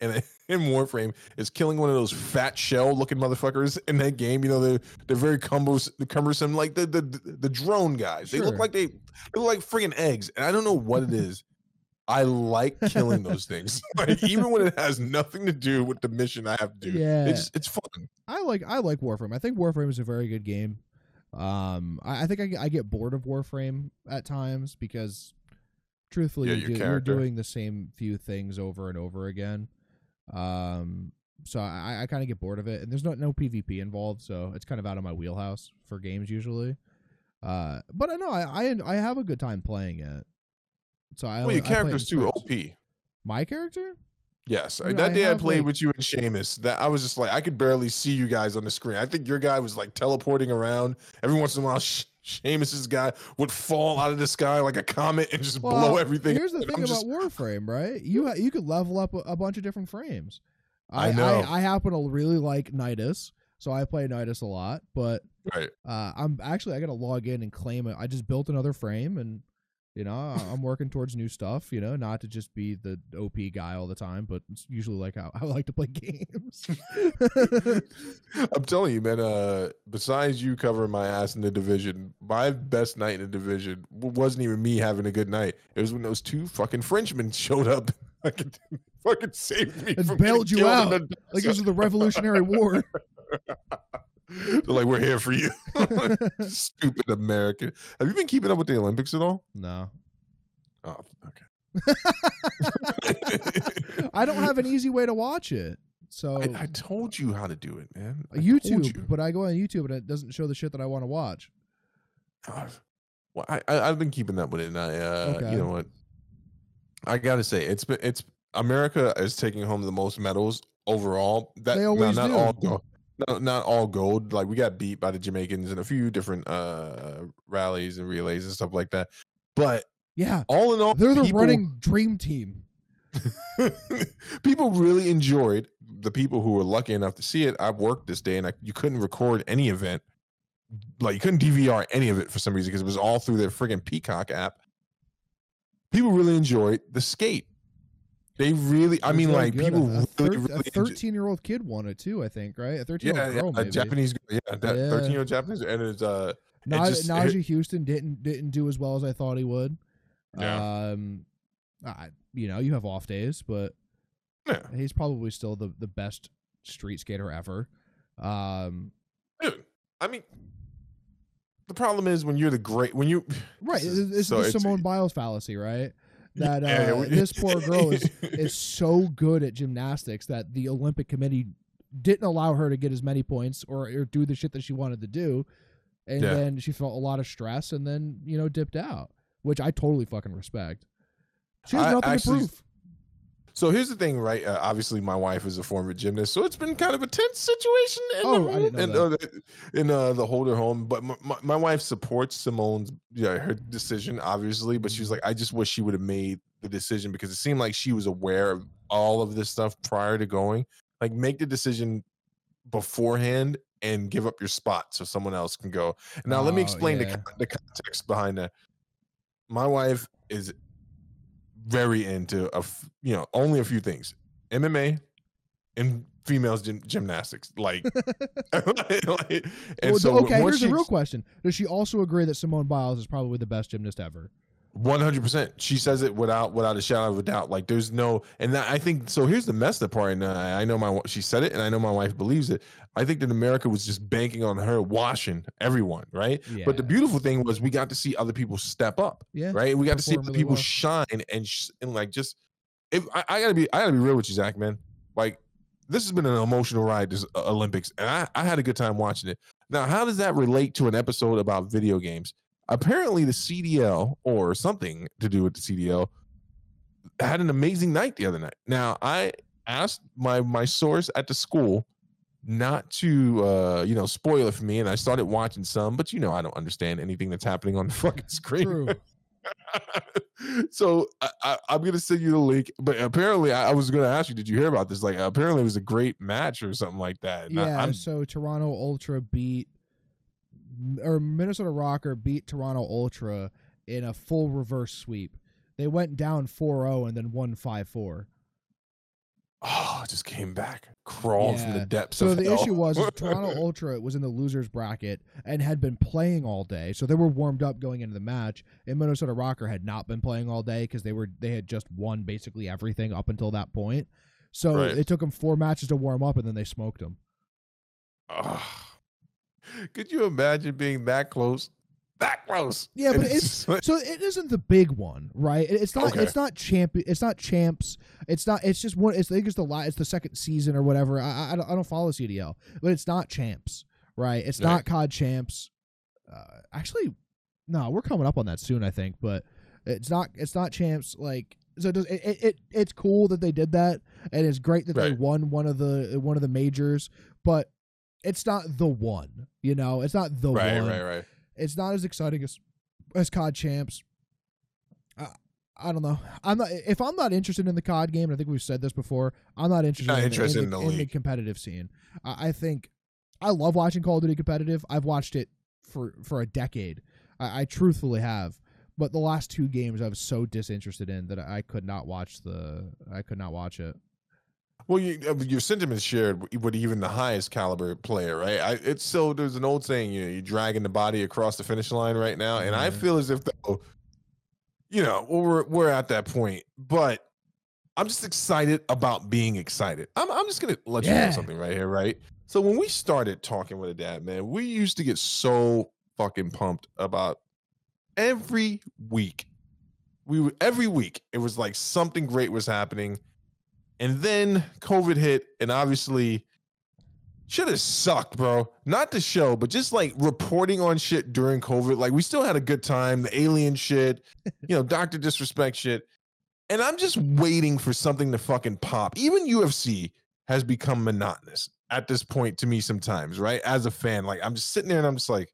and in Warframe is killing one of those fat shell looking motherfuckers in that game. You know, they're they're very cumbrous, cumbersome, like the the the drone guys. They look like they they look like friggin' eggs, and I don't know what it is. I like killing those things, like even when it has nothing to do with the mission I have to do. Yeah. It's it's fun. I like I like Warframe. I think Warframe is a very good game. Um, I, I think I, get- I get bored of Warframe at times because, truthfully, Yeah, you do, you're doing the same few things over and over again. Um, so I, I kind of get bored of it, and there's no no PvP involved, so it's kind of out of my wheelhouse for games usually. Uh, but I know I, I I have a good time playing it. So I Well, your I play it in character's too. OP. My character? Yes, Dude, that I day I played like- with you and Seamus, that I was just like I could barely see you guys on the screen. I think your guy was like teleporting around every once in a while. Sh- Seamus's guy would fall out of the sky like a comet and just blow everything. Here's the thing I'm about just- Warframe, right? You ha- you could level up a, a bunch of different frames. I I, know. I, happen to really like Nidus, so I play Nidus a lot. But right. uh, I'm actually I gotta log in and claim it. I just built another frame, and you know I'm working towards new stuff. You know, not to just be the OP guy all the time, but it's usually like how I like to play games. I'm telling you, man. Uh, besides you covering my ass in the division, my best night in the division wasn't even me having a good night. It was when those two fucking Frenchmen showed up. Fucking, fucking saved me And bailed you out. like this is the Revolutionary War. They're like, we're here for you. Stupid American. Have you been keeping up with the Olympics at all? no, Oh, okay. I don't have an easy way to watch it. So I, I told you how to do it, man. I YouTube, you. but I go on YouTube and it doesn't show the shit that I want to watch. God. Well, I, I I've been keeping up with it, and I uh, Okay. you know what? I gotta say, it's been it's America is taking home the most medals overall. That They always not do. all. No, not all gold. Like we got beat by the Jamaicans in a few different uh rallies and relays and stuff like that. But Yeah, all in all, they're the people- running dream team. people really enjoyed the people who were lucky enough to see it. I worked this day and I, you couldn't record any event. Like you couldn't DVR any of it for some reason because it was all through their friggin' Peacock app. People really enjoyed the skate. They really, I mean, like good. people a, really, a thirteen-year-old kid won it too. I think right, a thirteen-year-old yeah, yeah, girl, a maybe. Japanese, yeah, that Yeah. thirteen year old Japanese, and it's uh, it Na- just- Nyjah Huston didn't didn't do as well as I thought he would. Yeah. Um, I, you know, you have off days, but yeah, he's probably still the the best street skater ever. Um, dude. I mean, the problem is when you're the great, when you right, This is- it's so the Simone Biles fallacy, right? That uh, Yeah, we- this poor girl is is so good at gymnastics that the Olympic Committee didn't allow her to get as many points or, or do the shit that she wanted to do, and Yeah. then she felt a lot of stress and then you know dipped out, which I totally fucking respect. She has I nothing actually- to prove. So here's the thing, right? Uh, obviously, my wife is a former gymnast, so it's been kind of a tense situation in Oh, the I didn't know in, uh, the, in uh, the Holder home. But my, my, my wife supports Simone's yeah her decision, obviously. But she was like, I just wish she would have made the decision because it seemed like she was aware of all of this stuff prior to going. Like, make the decision beforehand and give up your spot so someone else can go. Now, let me Oh, explain yeah. con- the context behind that. My wife is very into a you know only a few things. MMA and females gym- gymnastics like, like- and Well, so okay, here's the real question: Does she also agree that Simone Biles is probably the best gymnast ever? 100% she says it without without a shadow of a doubt. Like there's no and that, i think so here's the messed up part and i know my she said it and i know my wife believes it i think that america was just banking on her washing everyone right? But the beautiful thing was we got to see other people step up Yeah, right? We got to see other people well. shine and sh- and like just if I, I gotta be i gotta be real with you zach man. Like this has been an emotional ride this uh, olympics and I, I had a good time watching it. Now how does that relate to an episode about video games? Apparently the CDL or something to do with the CDL had an amazing night the other night. Now I asked my my source at the school not to uh you know spoil it for me and I started watching some but you know I don't understand anything that's happening on the fucking screen. True. so I, I, I'm gonna send you the link. But apparently, I, I was gonna ask you, did you hear about this? Like, apparently, it was a great match or something like that. And I- Yeah, I'm- so Toronto Ultra beat or Minnesota RØKKR beat Toronto Ultra in a full reverse sweep. They went down 4-0 and then won 5-4. Oh, just came back, crawled from the depths. So of the hell. issue was Toronto Ultra was in the losers bracket and had been playing all day, so they were warmed up going into the match. And Minnesota RØKKR had not been playing all day because they were they had just won basically everything up until that point. So Right. it took them four matches to warm up, and then they smoked them. Ugh. Could you imagine being that close? That close. Yeah, but it's so it isn't the big one, right? It's not. Okay. It's not champ. It's not champs. It's not. It's just one. It's I think it's the la- It's the second season or whatever. I I, don't, I don't follow CDL, but it's not champs, right? It's not COD champs. Uh, actually, no, we're coming up on that soon, I think. But it's not. It's not champs. Like so, it, does, it, it, it it's cool that they did that, and it's great that they won one of the one of the majors, but it's not the one. You know, it's not the one, right, right, right. It's not as exciting as as COD champs. I, I don't know. I'm not if I'm not interested in the COD game. And I think we've said this before. I'm not interested, not in, interested the, in the in the league. competitive scene. I, I think I love watching Call of Duty competitive. I've watched it for for a decade. I, I truthfully have. But the last two games I was so disinterested in that I could not watch the I could not watch it. Well, you, your sentiments shared with even the highest caliber player, right? I, it's so there's an old saying, you know, you're dragging the body across the finish line right now, and I mm-hmm. feel as if though, you know, we're we're at that point, but I'm just excited about being excited. I'm I'm just gonna let you know something right here, right? So when we started talking with a dad, man, we used to get so fucking pumped about every week. We would every week it was like something great was happening, and then COVID hit, and obviously shit has sucked, bro. Not the show, but just like reporting on shit during COVID. Like we still had a good time. The alien shit, you know, Doctor Disrespect shit, and I'm just waiting for something to fucking pop. Even UFC has become monotonous at this point to me sometimes, right? As a fan, like I'm just sitting there and I'm just like,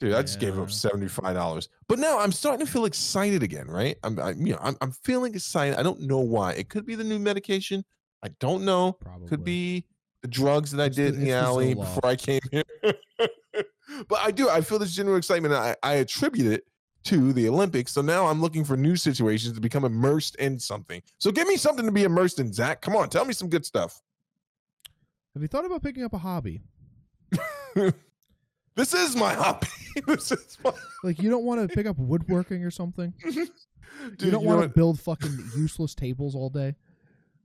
dude, I just gave up seventy five dollars. But now I'm starting to feel excited again, right? I'm, I, you know, I'm, I'm feeling excited. I don't know why. It could be the new medication. I don't know. Probably Could be the drugs that I did in it's the the alley before I came here. but I do. I feel this general excitement. I, I attribute it to the Olympics. So now I'm looking for new situations to become immersed in something. So give me something to be immersed in, Zach. Come on, tell me some good stuff. Have you thought about picking up a hobby? this is my hobby. this is my Like you don't want to pick up woodworking or something? Dude, you don't want to build fucking useless tables all day?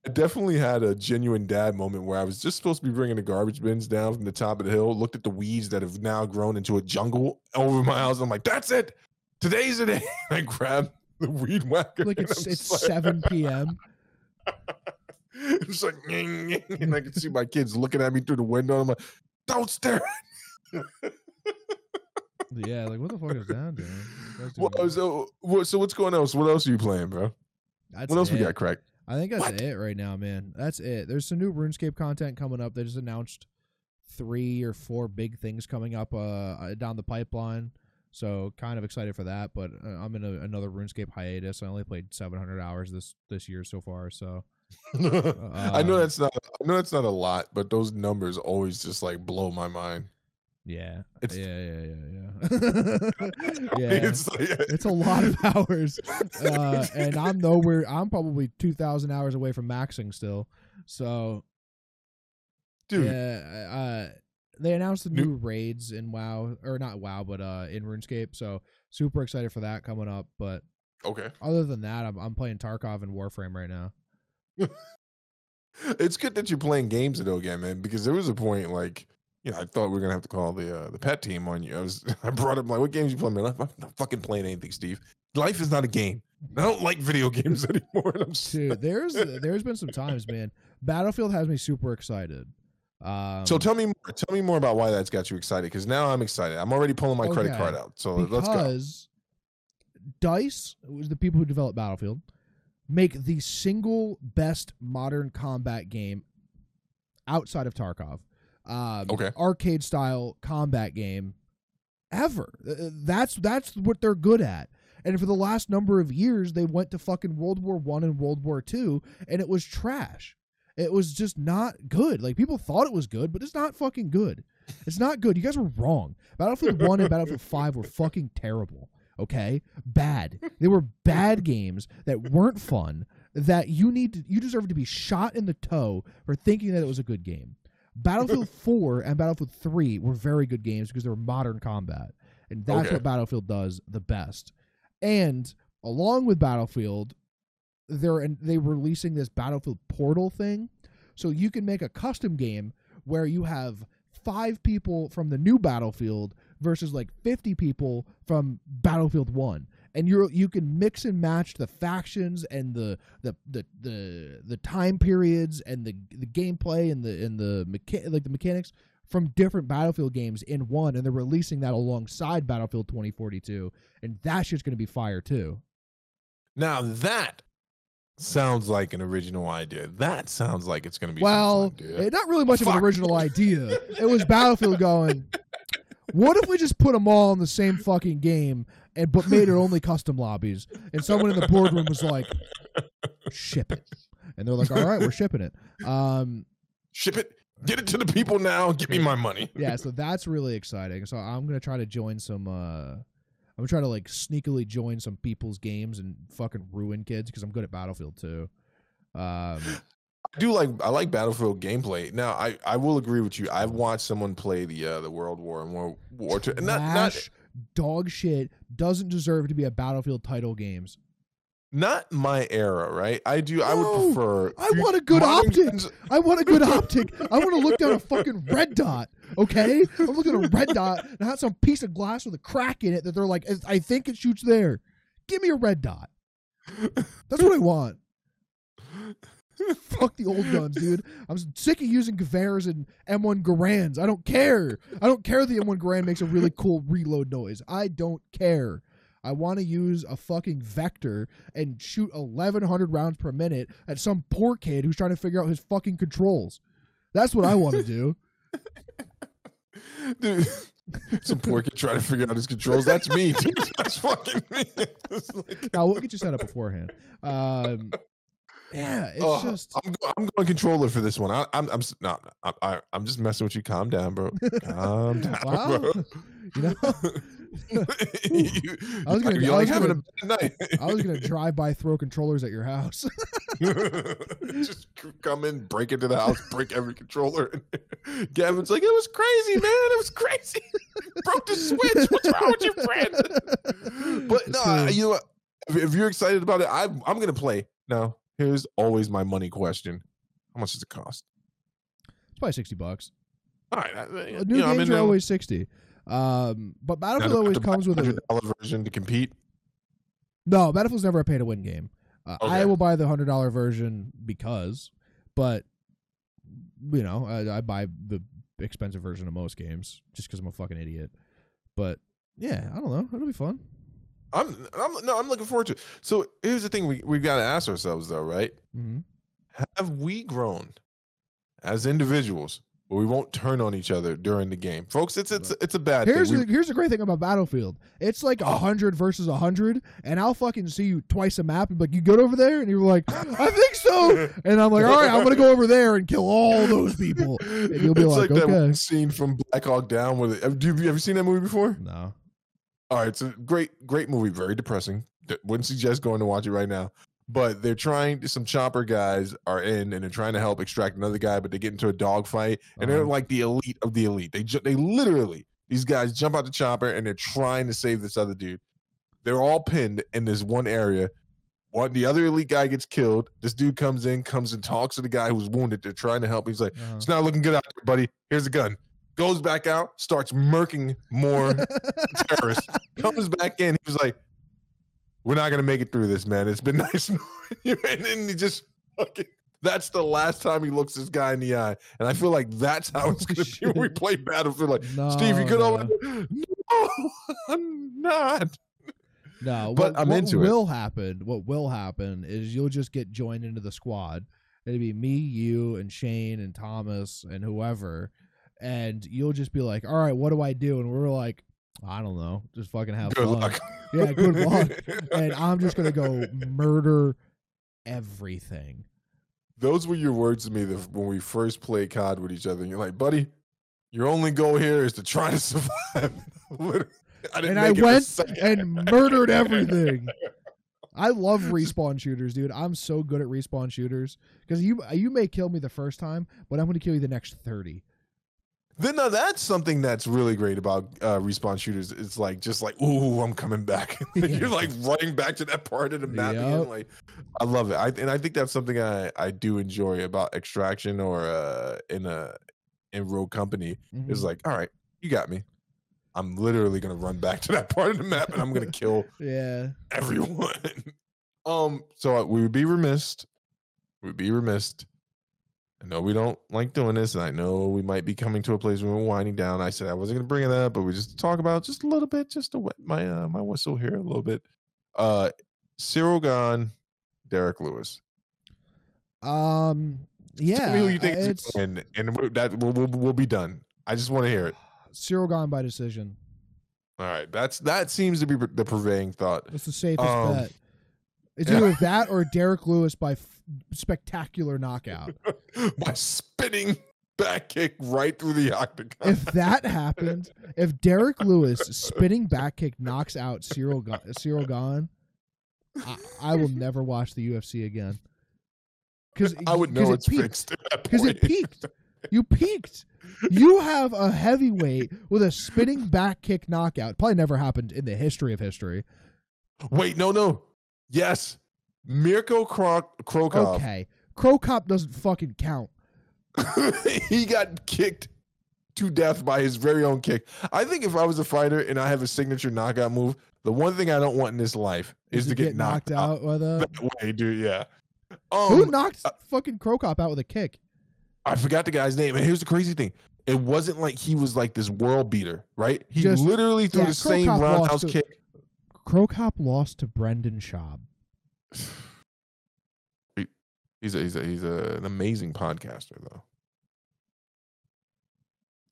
I definitely had a genuine dad moment where I was just supposed to be bringing the garbage bins down from the top of the hill, looked at the weeds that have now grown into a jungle over my house. I'm like, that's it. Today's the day. I grabbed the weed whacker. Like it's it's like- seven p.m. it's like, and I can see my kids looking at me through the window. I'm like, don't stare. Yeah, like what the fuck is that, dude? Well, so, what, so what's going on? So what else are you playing, bro? that's What else we got, Craig? I think that's What? it right now, man. That's it. There's some new RuneScape content coming up. They just announced three or four big things coming up uh, uh, down the pipeline. So kind of excited for that. But uh, I'm in a, another RuneScape hiatus. I only played 700 hours this this year so far. So I know Um, that's not. I know that's not a lot, but those numbers always just like blow my mind. Yeah, It's- yeah, yeah, yeah, yeah. yeah. it's it's a lot of hours, uh, and I'm nowhere. I'm probably two thousand hours away from maxing still. So dude. yeah, uh, they announced the New- new raids in WoW, or not WoW, but uh, in RuneScape. So super excited for that coming up. But Okay, other than that, I'm I'm playing Tarkov and Warframe right now. it's good that you're playing games though again, man. Because there was a point like. You know, I thought we were gonna have to call the uh, the pet team on you. I was I brought up like, what games you playing? Man, I'm not fucking playing anything, Steve. Life is not a game. I don't like video games anymore. And I'm Dude, there's there's been some times, man. Battlefield has me super excited. Um, so tell me more. Tell me more about why that's got you excited. Because now I'm excited. I'm already pulling my credit card out. So let's go. because Dice was the people who developed Battlefield make the single best modern combat game outside of Tarkov. Um, Okay. arcade style combat game ever. Uh, That's that's what they're good at. And for the last number of years, they went to fucking World War One and World War Two, and it was trash. It was just not good. Like people thought it was good, but it's not fucking good. It's not good. You guys were wrong. Battlefield One and Battlefield Five were fucking terrible. Okay, bad. They were bad games that weren't fun. That you need to, you deserve to be shot in the toe for thinking that it was a good game. Battlefield 4 and Battlefield 3 were very good games because they were modern combat. And that's Okay. what Battlefield does the best. And along with Battlefield, they're and they were releasing this Battlefield Portal thing. So you can make a custom game where you have five people from the new Battlefield versus like 50 people from Battlefield 1 and you're you can mix and match the factions and the the the the, the time periods and the the gameplay and the and the mecha- like the mechanics from different Battlefield games in one and they're releasing that alongside Battlefield 2042 and that shit's going to be fire too. Now that sounds like an original idea. That sounds like it's going to be. Well, fun, eh, not really much of an original idea. It was Battlefield going. What if we just put them all in the same fucking game and but made it only custom lobbies? And someone in the boardroom was like, "Ship it," and they're like, "All right, we're shipping it." Um, ship it. Get it to the people now. Give me my money. yeah, so that's really exciting. So I'm gonna try to join some. uh I'm gonna try to like sneakily join some people's games and fucking ruin kids because I'm good at Battlefield too. Um, I do like I like Battlefield gameplay. Now I, I will agree with you. I've watched someone play the uh, the World War and World War Two. Not not dog shit doesn't deserve to be a Battlefield title games. not my era, right? I do. I would prefer. I want a good optic. guns- I want a good optic. I want to look down a fucking red dot. Okay, I'm looking at a red dot not some piece of glass with a crack in it that they're like, I think it shoots there. Give me a red dot. That's what I want. Fuck the old guns, dude. I'm sick of using Gewehr's and M1 Garands. I don't care. I don't care the M1 Garand makes a really cool reload noise. I don't care. I want to use a fucking vector and shoot 1,100 rounds per minute at some poor kid who's trying to figure out his fucking controls. That's what I want to do. Dude, some poor kid trying to figure out his controls. That's me. Dude. That's fucking me. Like, Now we'll get you set up beforehand. Um, yeah, it's oh, just I'm, I'm going controller for this one. I, I'm I'm no, I, I, I'm just messing with you. Calm down, bro. Calm down, wow. bro. You know, you, I was gonna- you're I like was having gonna- a bad night. I was gonna drive by, throw controllers at your house. just come in, break into the house, break every controller. Gavin's like, it was crazy, man. It was crazy. Broke the switch. What's wrong with your friend? But no, you know? If, if you're excited about it, I'm I'm gonna play. Now, here's always my money question: How much does it cost? It's probably sixty bucks. All right, I- Uh, you New know, I'm games are always sixty. Um, but Battlefield do I have always comes with a hundred dollar version to compete. no. Battlefield's never a pay to win game. Uh, I will buy the hundred dollar version because, but you know, I, I buy the expensive version of most games just because I'm a fucking idiot. But yeah, I don't know. It'll be fun. I'm, I'm no, I'm looking forward to it. So here's the thing: we we got to ask ourselves, though, right? hmm Have we grown as individuals But we won't turn on each other during the game, folks? It's it's it's a bad Here's thing. the, here's the great thing about Battlefield. It's like a hundred versus a hundred, and I'll fucking see you twice a map and like, "You good over there?" And you're like, "I think so." And I'm like, "All right, I'm gonna go over there and kill all those people." And you'll be it's like, like, that "Okay." one scene from Black Hawk Down. Where they, have, you, have you seen that movie before? No. All right, it's a great, great movie. Very depressing. Wouldn't suggest going to watch it right now. But they're trying. Some chopper guys are in, and they're trying to help extract another guy. But they get into a dogfight, and they're Uh-huh. like the elite of the elite. They ju- they literally these guys jump out the chopper, and they're trying to save this other dude. They're all pinned in this one area. One, the other elite guy gets killed. This dude comes in, comes and talks to the guy who's wounded. They're trying to help. He's like, Uh-huh. "It's not looking good out there, buddy. Here's a gun." Goes back out, starts murking more terrorists, Comes back in. He was like, "We're not gonna make it through this, man. It's been nice knowing you." And then he just fucking. That's the last time he looks this guy in the eye, and I feel like that's how it's gonna be when we play Battlefield. Like, no, Steve, you good no. over? No, I'm not. No, But what, I'm what into it. will happen? What will happen is you'll just get joined into the squad. It'd be me, you, and Shane and Thomas and whoever, and you'll just be like, "All right, what do I do?" And we're like, "I don't know, just fucking have Good fun." luck. Yeah, good luck. And I'm just gonna go murder everything. Those were your words to me the, when we first played COD with each other. And you're like, buddy, your only goal here is to try to survive. I And I make it a went and murdered everything. I love respawn shooters, dude. I'm so good at respawn shooters because you you may kill me the first time, but I'm going to kill you the next thirty. Then now that's something that's really great about uh, respawn shooters. It's like just like, ooh, I'm coming back. You're like running back to that part of the map again. Like, I love it. I, and I think that's something I, I do enjoy about extraction or uh, in a in Rogue Company. Is Mhm. like, all right, you got me. I'm literally gonna run back to that part of the map and I'm gonna kill yeah, everyone. um, so uh, we would be remiss. We'd be remiss. I know we don't like doing this, and I know we might be coming to a place where we're winding down. I said I wasn't going to bring it up, but we just talk about just a little bit, just to wet my uh, my whistle here a little bit. Uh, Ciryl Gane, Derrick Lewis. um, yeah. Tell me who you think it's gonna and that we'll, we'll, we'll be done. I just want to hear it. Ciryl Gane by decision. All right, that's that seems to be the prevailing thought. It's the safest Um, bet. It's yeah. either that or Derrick Lewis by f- spectacular knockout. by spinning back kick right through the octagon. if that happened, if Derrick Lewis spinning back kick knocks out Cyril Ga- Ciryl Gane, I, I will never watch the UFC again. Because I would know it's peaked. fixed Because it peaked. You peaked. You have a heavyweight with a spinning back kick knockout. Probably never happened in the history of history. Wait, no, no. Yes. Mirko Kro- Cro Cop. Okay. Cro Cop doesn't fucking count. he got kicked to death by his very own kick. I think if I was a fighter and I have a signature knockout move, the one thing I don't want in this life is, to get, knocked, out. with a. that way, dude. Yeah. Who Um, knocked uh, fucking Cro Cop out with a kick? I forgot the guy's name. And here's the crazy thing. It wasn't like he was like this world beater, right? He Just- literally threw yeah, the same Cro Cop lost roundhouse kick. Cro Cop lost to Brendan Schaub. He- he's a, he's a, he's a, an amazing podcaster though.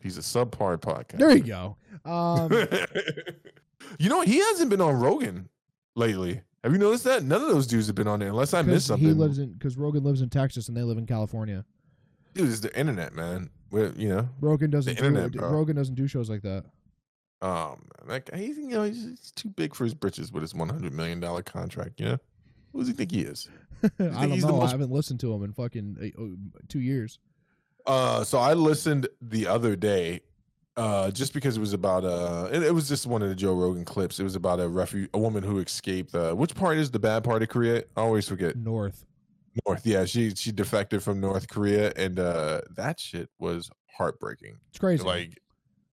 He's a subpar podcaster. There you go. Um, you know? He hasn't been on Rogan lately. Have you noticed that? None of those dudes have been on there unless I missed something. he lives in because Rogan lives in Texas and they live in California. Dude, it's the internet, man. Where you know, Rogan doesn't internet, do, bro. Rogan doesn't do shows like that. Um, like he's you know he's, he's too big for his britches with his one hundred million dollar contract. You know, who does he think he is? I don't he's know. I haven't listened to him in fucking uh, uh, two years. Uh, so I listened the other day, uh, just because it was about uh, it, it was just one of the Joe Rogan clips. It was about a refu- a woman who escaped. Uh, which part is the bad part of Korea? I always forget. North. North. Yeah, she she defected from North Korea, and uh, that shit was heartbreaking. It's crazy. Like,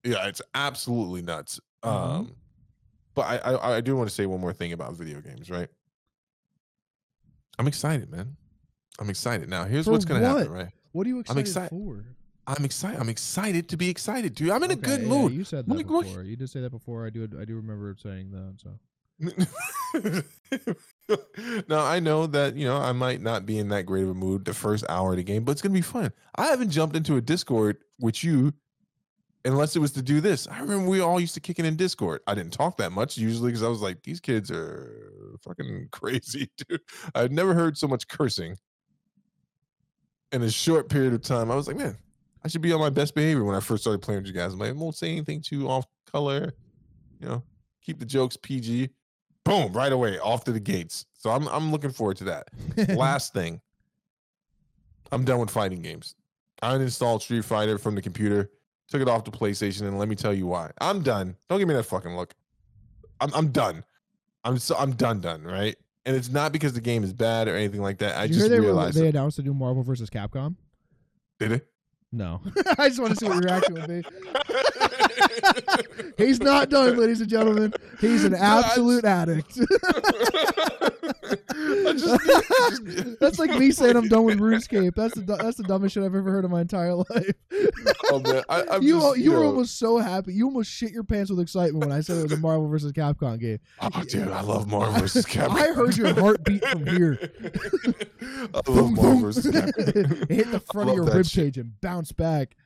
yeah, it's absolutely nuts. Mhm. Um, but I, I I do want to say one more thing about video games, right? I'm excited, man. I'm excited. Now, here's For what's gonna what? happen, right? what are you excited excited. for? I'm excited. I'm excited to be excited, dude. I'm in a good yeah, mood. you said that Like, what- before. You did say that before. I do. I do remember saying that. So now I know that you know I might not be in that great of a mood the first hour of the game, but it's gonna be fun. I haven't jumped into a Discord with you unless it was to do this. I remember we all used to kick it in Discord. I didn't talk that much usually because I was like, these kids are fucking crazy, dude. I've never heard so much cursing in a short period of time. I was like, man, I should be on my best behavior when I first started playing with you guys. I'm like, I won't say anything too off color, you know, keep the jokes PG. Boom, right away, off to the gates. So I'm I'm looking forward to that. Last thing. I'm done with fighting games. I uninstalled Street Fighter from the computer, took it off the PlayStation, and let me tell you why. I'm done. Don't give me that fucking look. I'm I'm done. I'm so I'm done done, right? And it's not because the game is bad or anything like that. I you just they, were, realized they announced a new Marvel versus Capcom? Did it? No. I just want to see what your reaction would be. He's not done, ladies and gentlemen. He's an absolute addict. Just- that's like me saying I'm done with RuneScape. That's the that's the dumbest shit I've ever heard in my entire life. oh man, I, you just, you were know, almost so happy. You almost shit your pants with excitement when I said it was a Marvel versus Capcom game. Oh, dude, I love Marvel versus Capcom. I heard your heartbeat from here. I love Marvel versus Capcom. It hit the front of your rib cage and bounced back.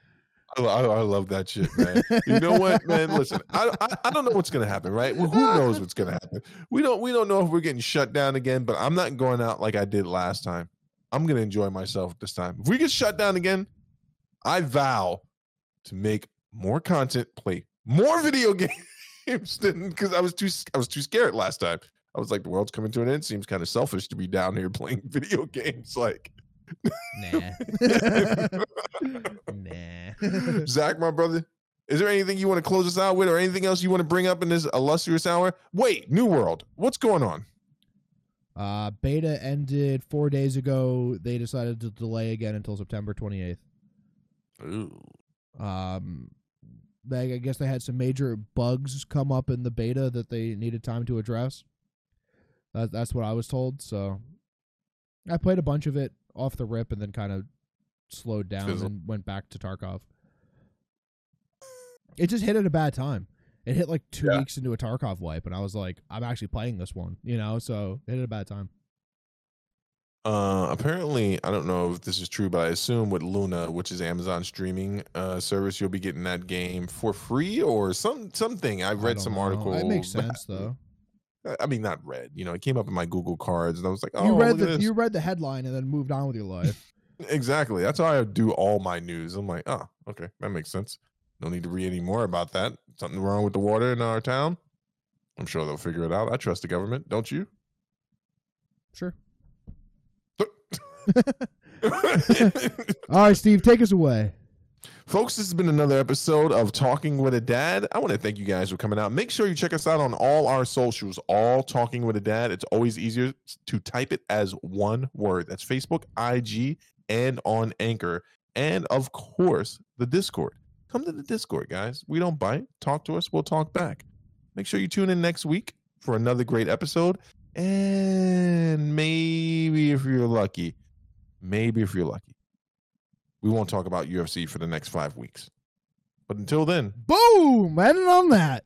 I, I, I love that shit, man. You know what, man? Listen, I, I I don't know what's gonna happen, right? Well, who knows what's gonna happen? We don't we don't know if we're getting shut down again. But I'm not going out like I did last time. I'm gonna enjoy myself this time. If we get shut down again, I vow to make more content, play more video games than because I was too I was too scared last time. I was like, the world's coming to an end. Seems kind of selfish to be down here playing video games. Like, Nah. Zach, my brother, is there anything you want to close us out with, or anything else you want to bring up in this illustrious hour? Wait, New World, what's going on? Uh, beta ended four days ago. They decided to delay again until September 28th. Ooh, Um, they, I guess they had some major bugs come up in the beta that they needed time to address. That, that's what I was told. So I played a bunch of it off the rip and then kind of slowed down Fizzle. and went back to Tarkov. It just hit at a bad time. It hit like two Yeah. weeks into a Tarkov wipe, and I was like, I'm actually playing this one, you know. So it hit at a bad time. Uh, apparently, I don't know if this is true, but I assume with Luna, which is Amazon streaming uh, service, you'll be getting that game for free or some something. I I read some know. article. It makes sense though. I mean, not read. You know, it came up in my Google cards, and I was like, "Oh, you read the this." you read the headline and then moved on with your life. Exactly. That's how I do all my news. I'm like, oh, okay, that makes sense. No need to read any more about that. Something wrong with the water in our town. I'm sure they'll figure it out. I trust the government, don't you? sure. All right, Steve, take us away. Folks, this has been another episode of Talking with a Dad. I want to thank you guys for coming out. Make sure you check us out on all our socials, all Talking with a Dad. It's always easier to type it as one word. That's Facebook, IG, and on Anchor. And of course, the Discord. Come to the Discord, guys. We don't bite. Talk to us. We'll talk back. Make sure you tune in next week for another great episode. And maybe if you're lucky, maybe if you're lucky, we won't talk about UFC for the next five weeks. But until then, Boom! Ended on that.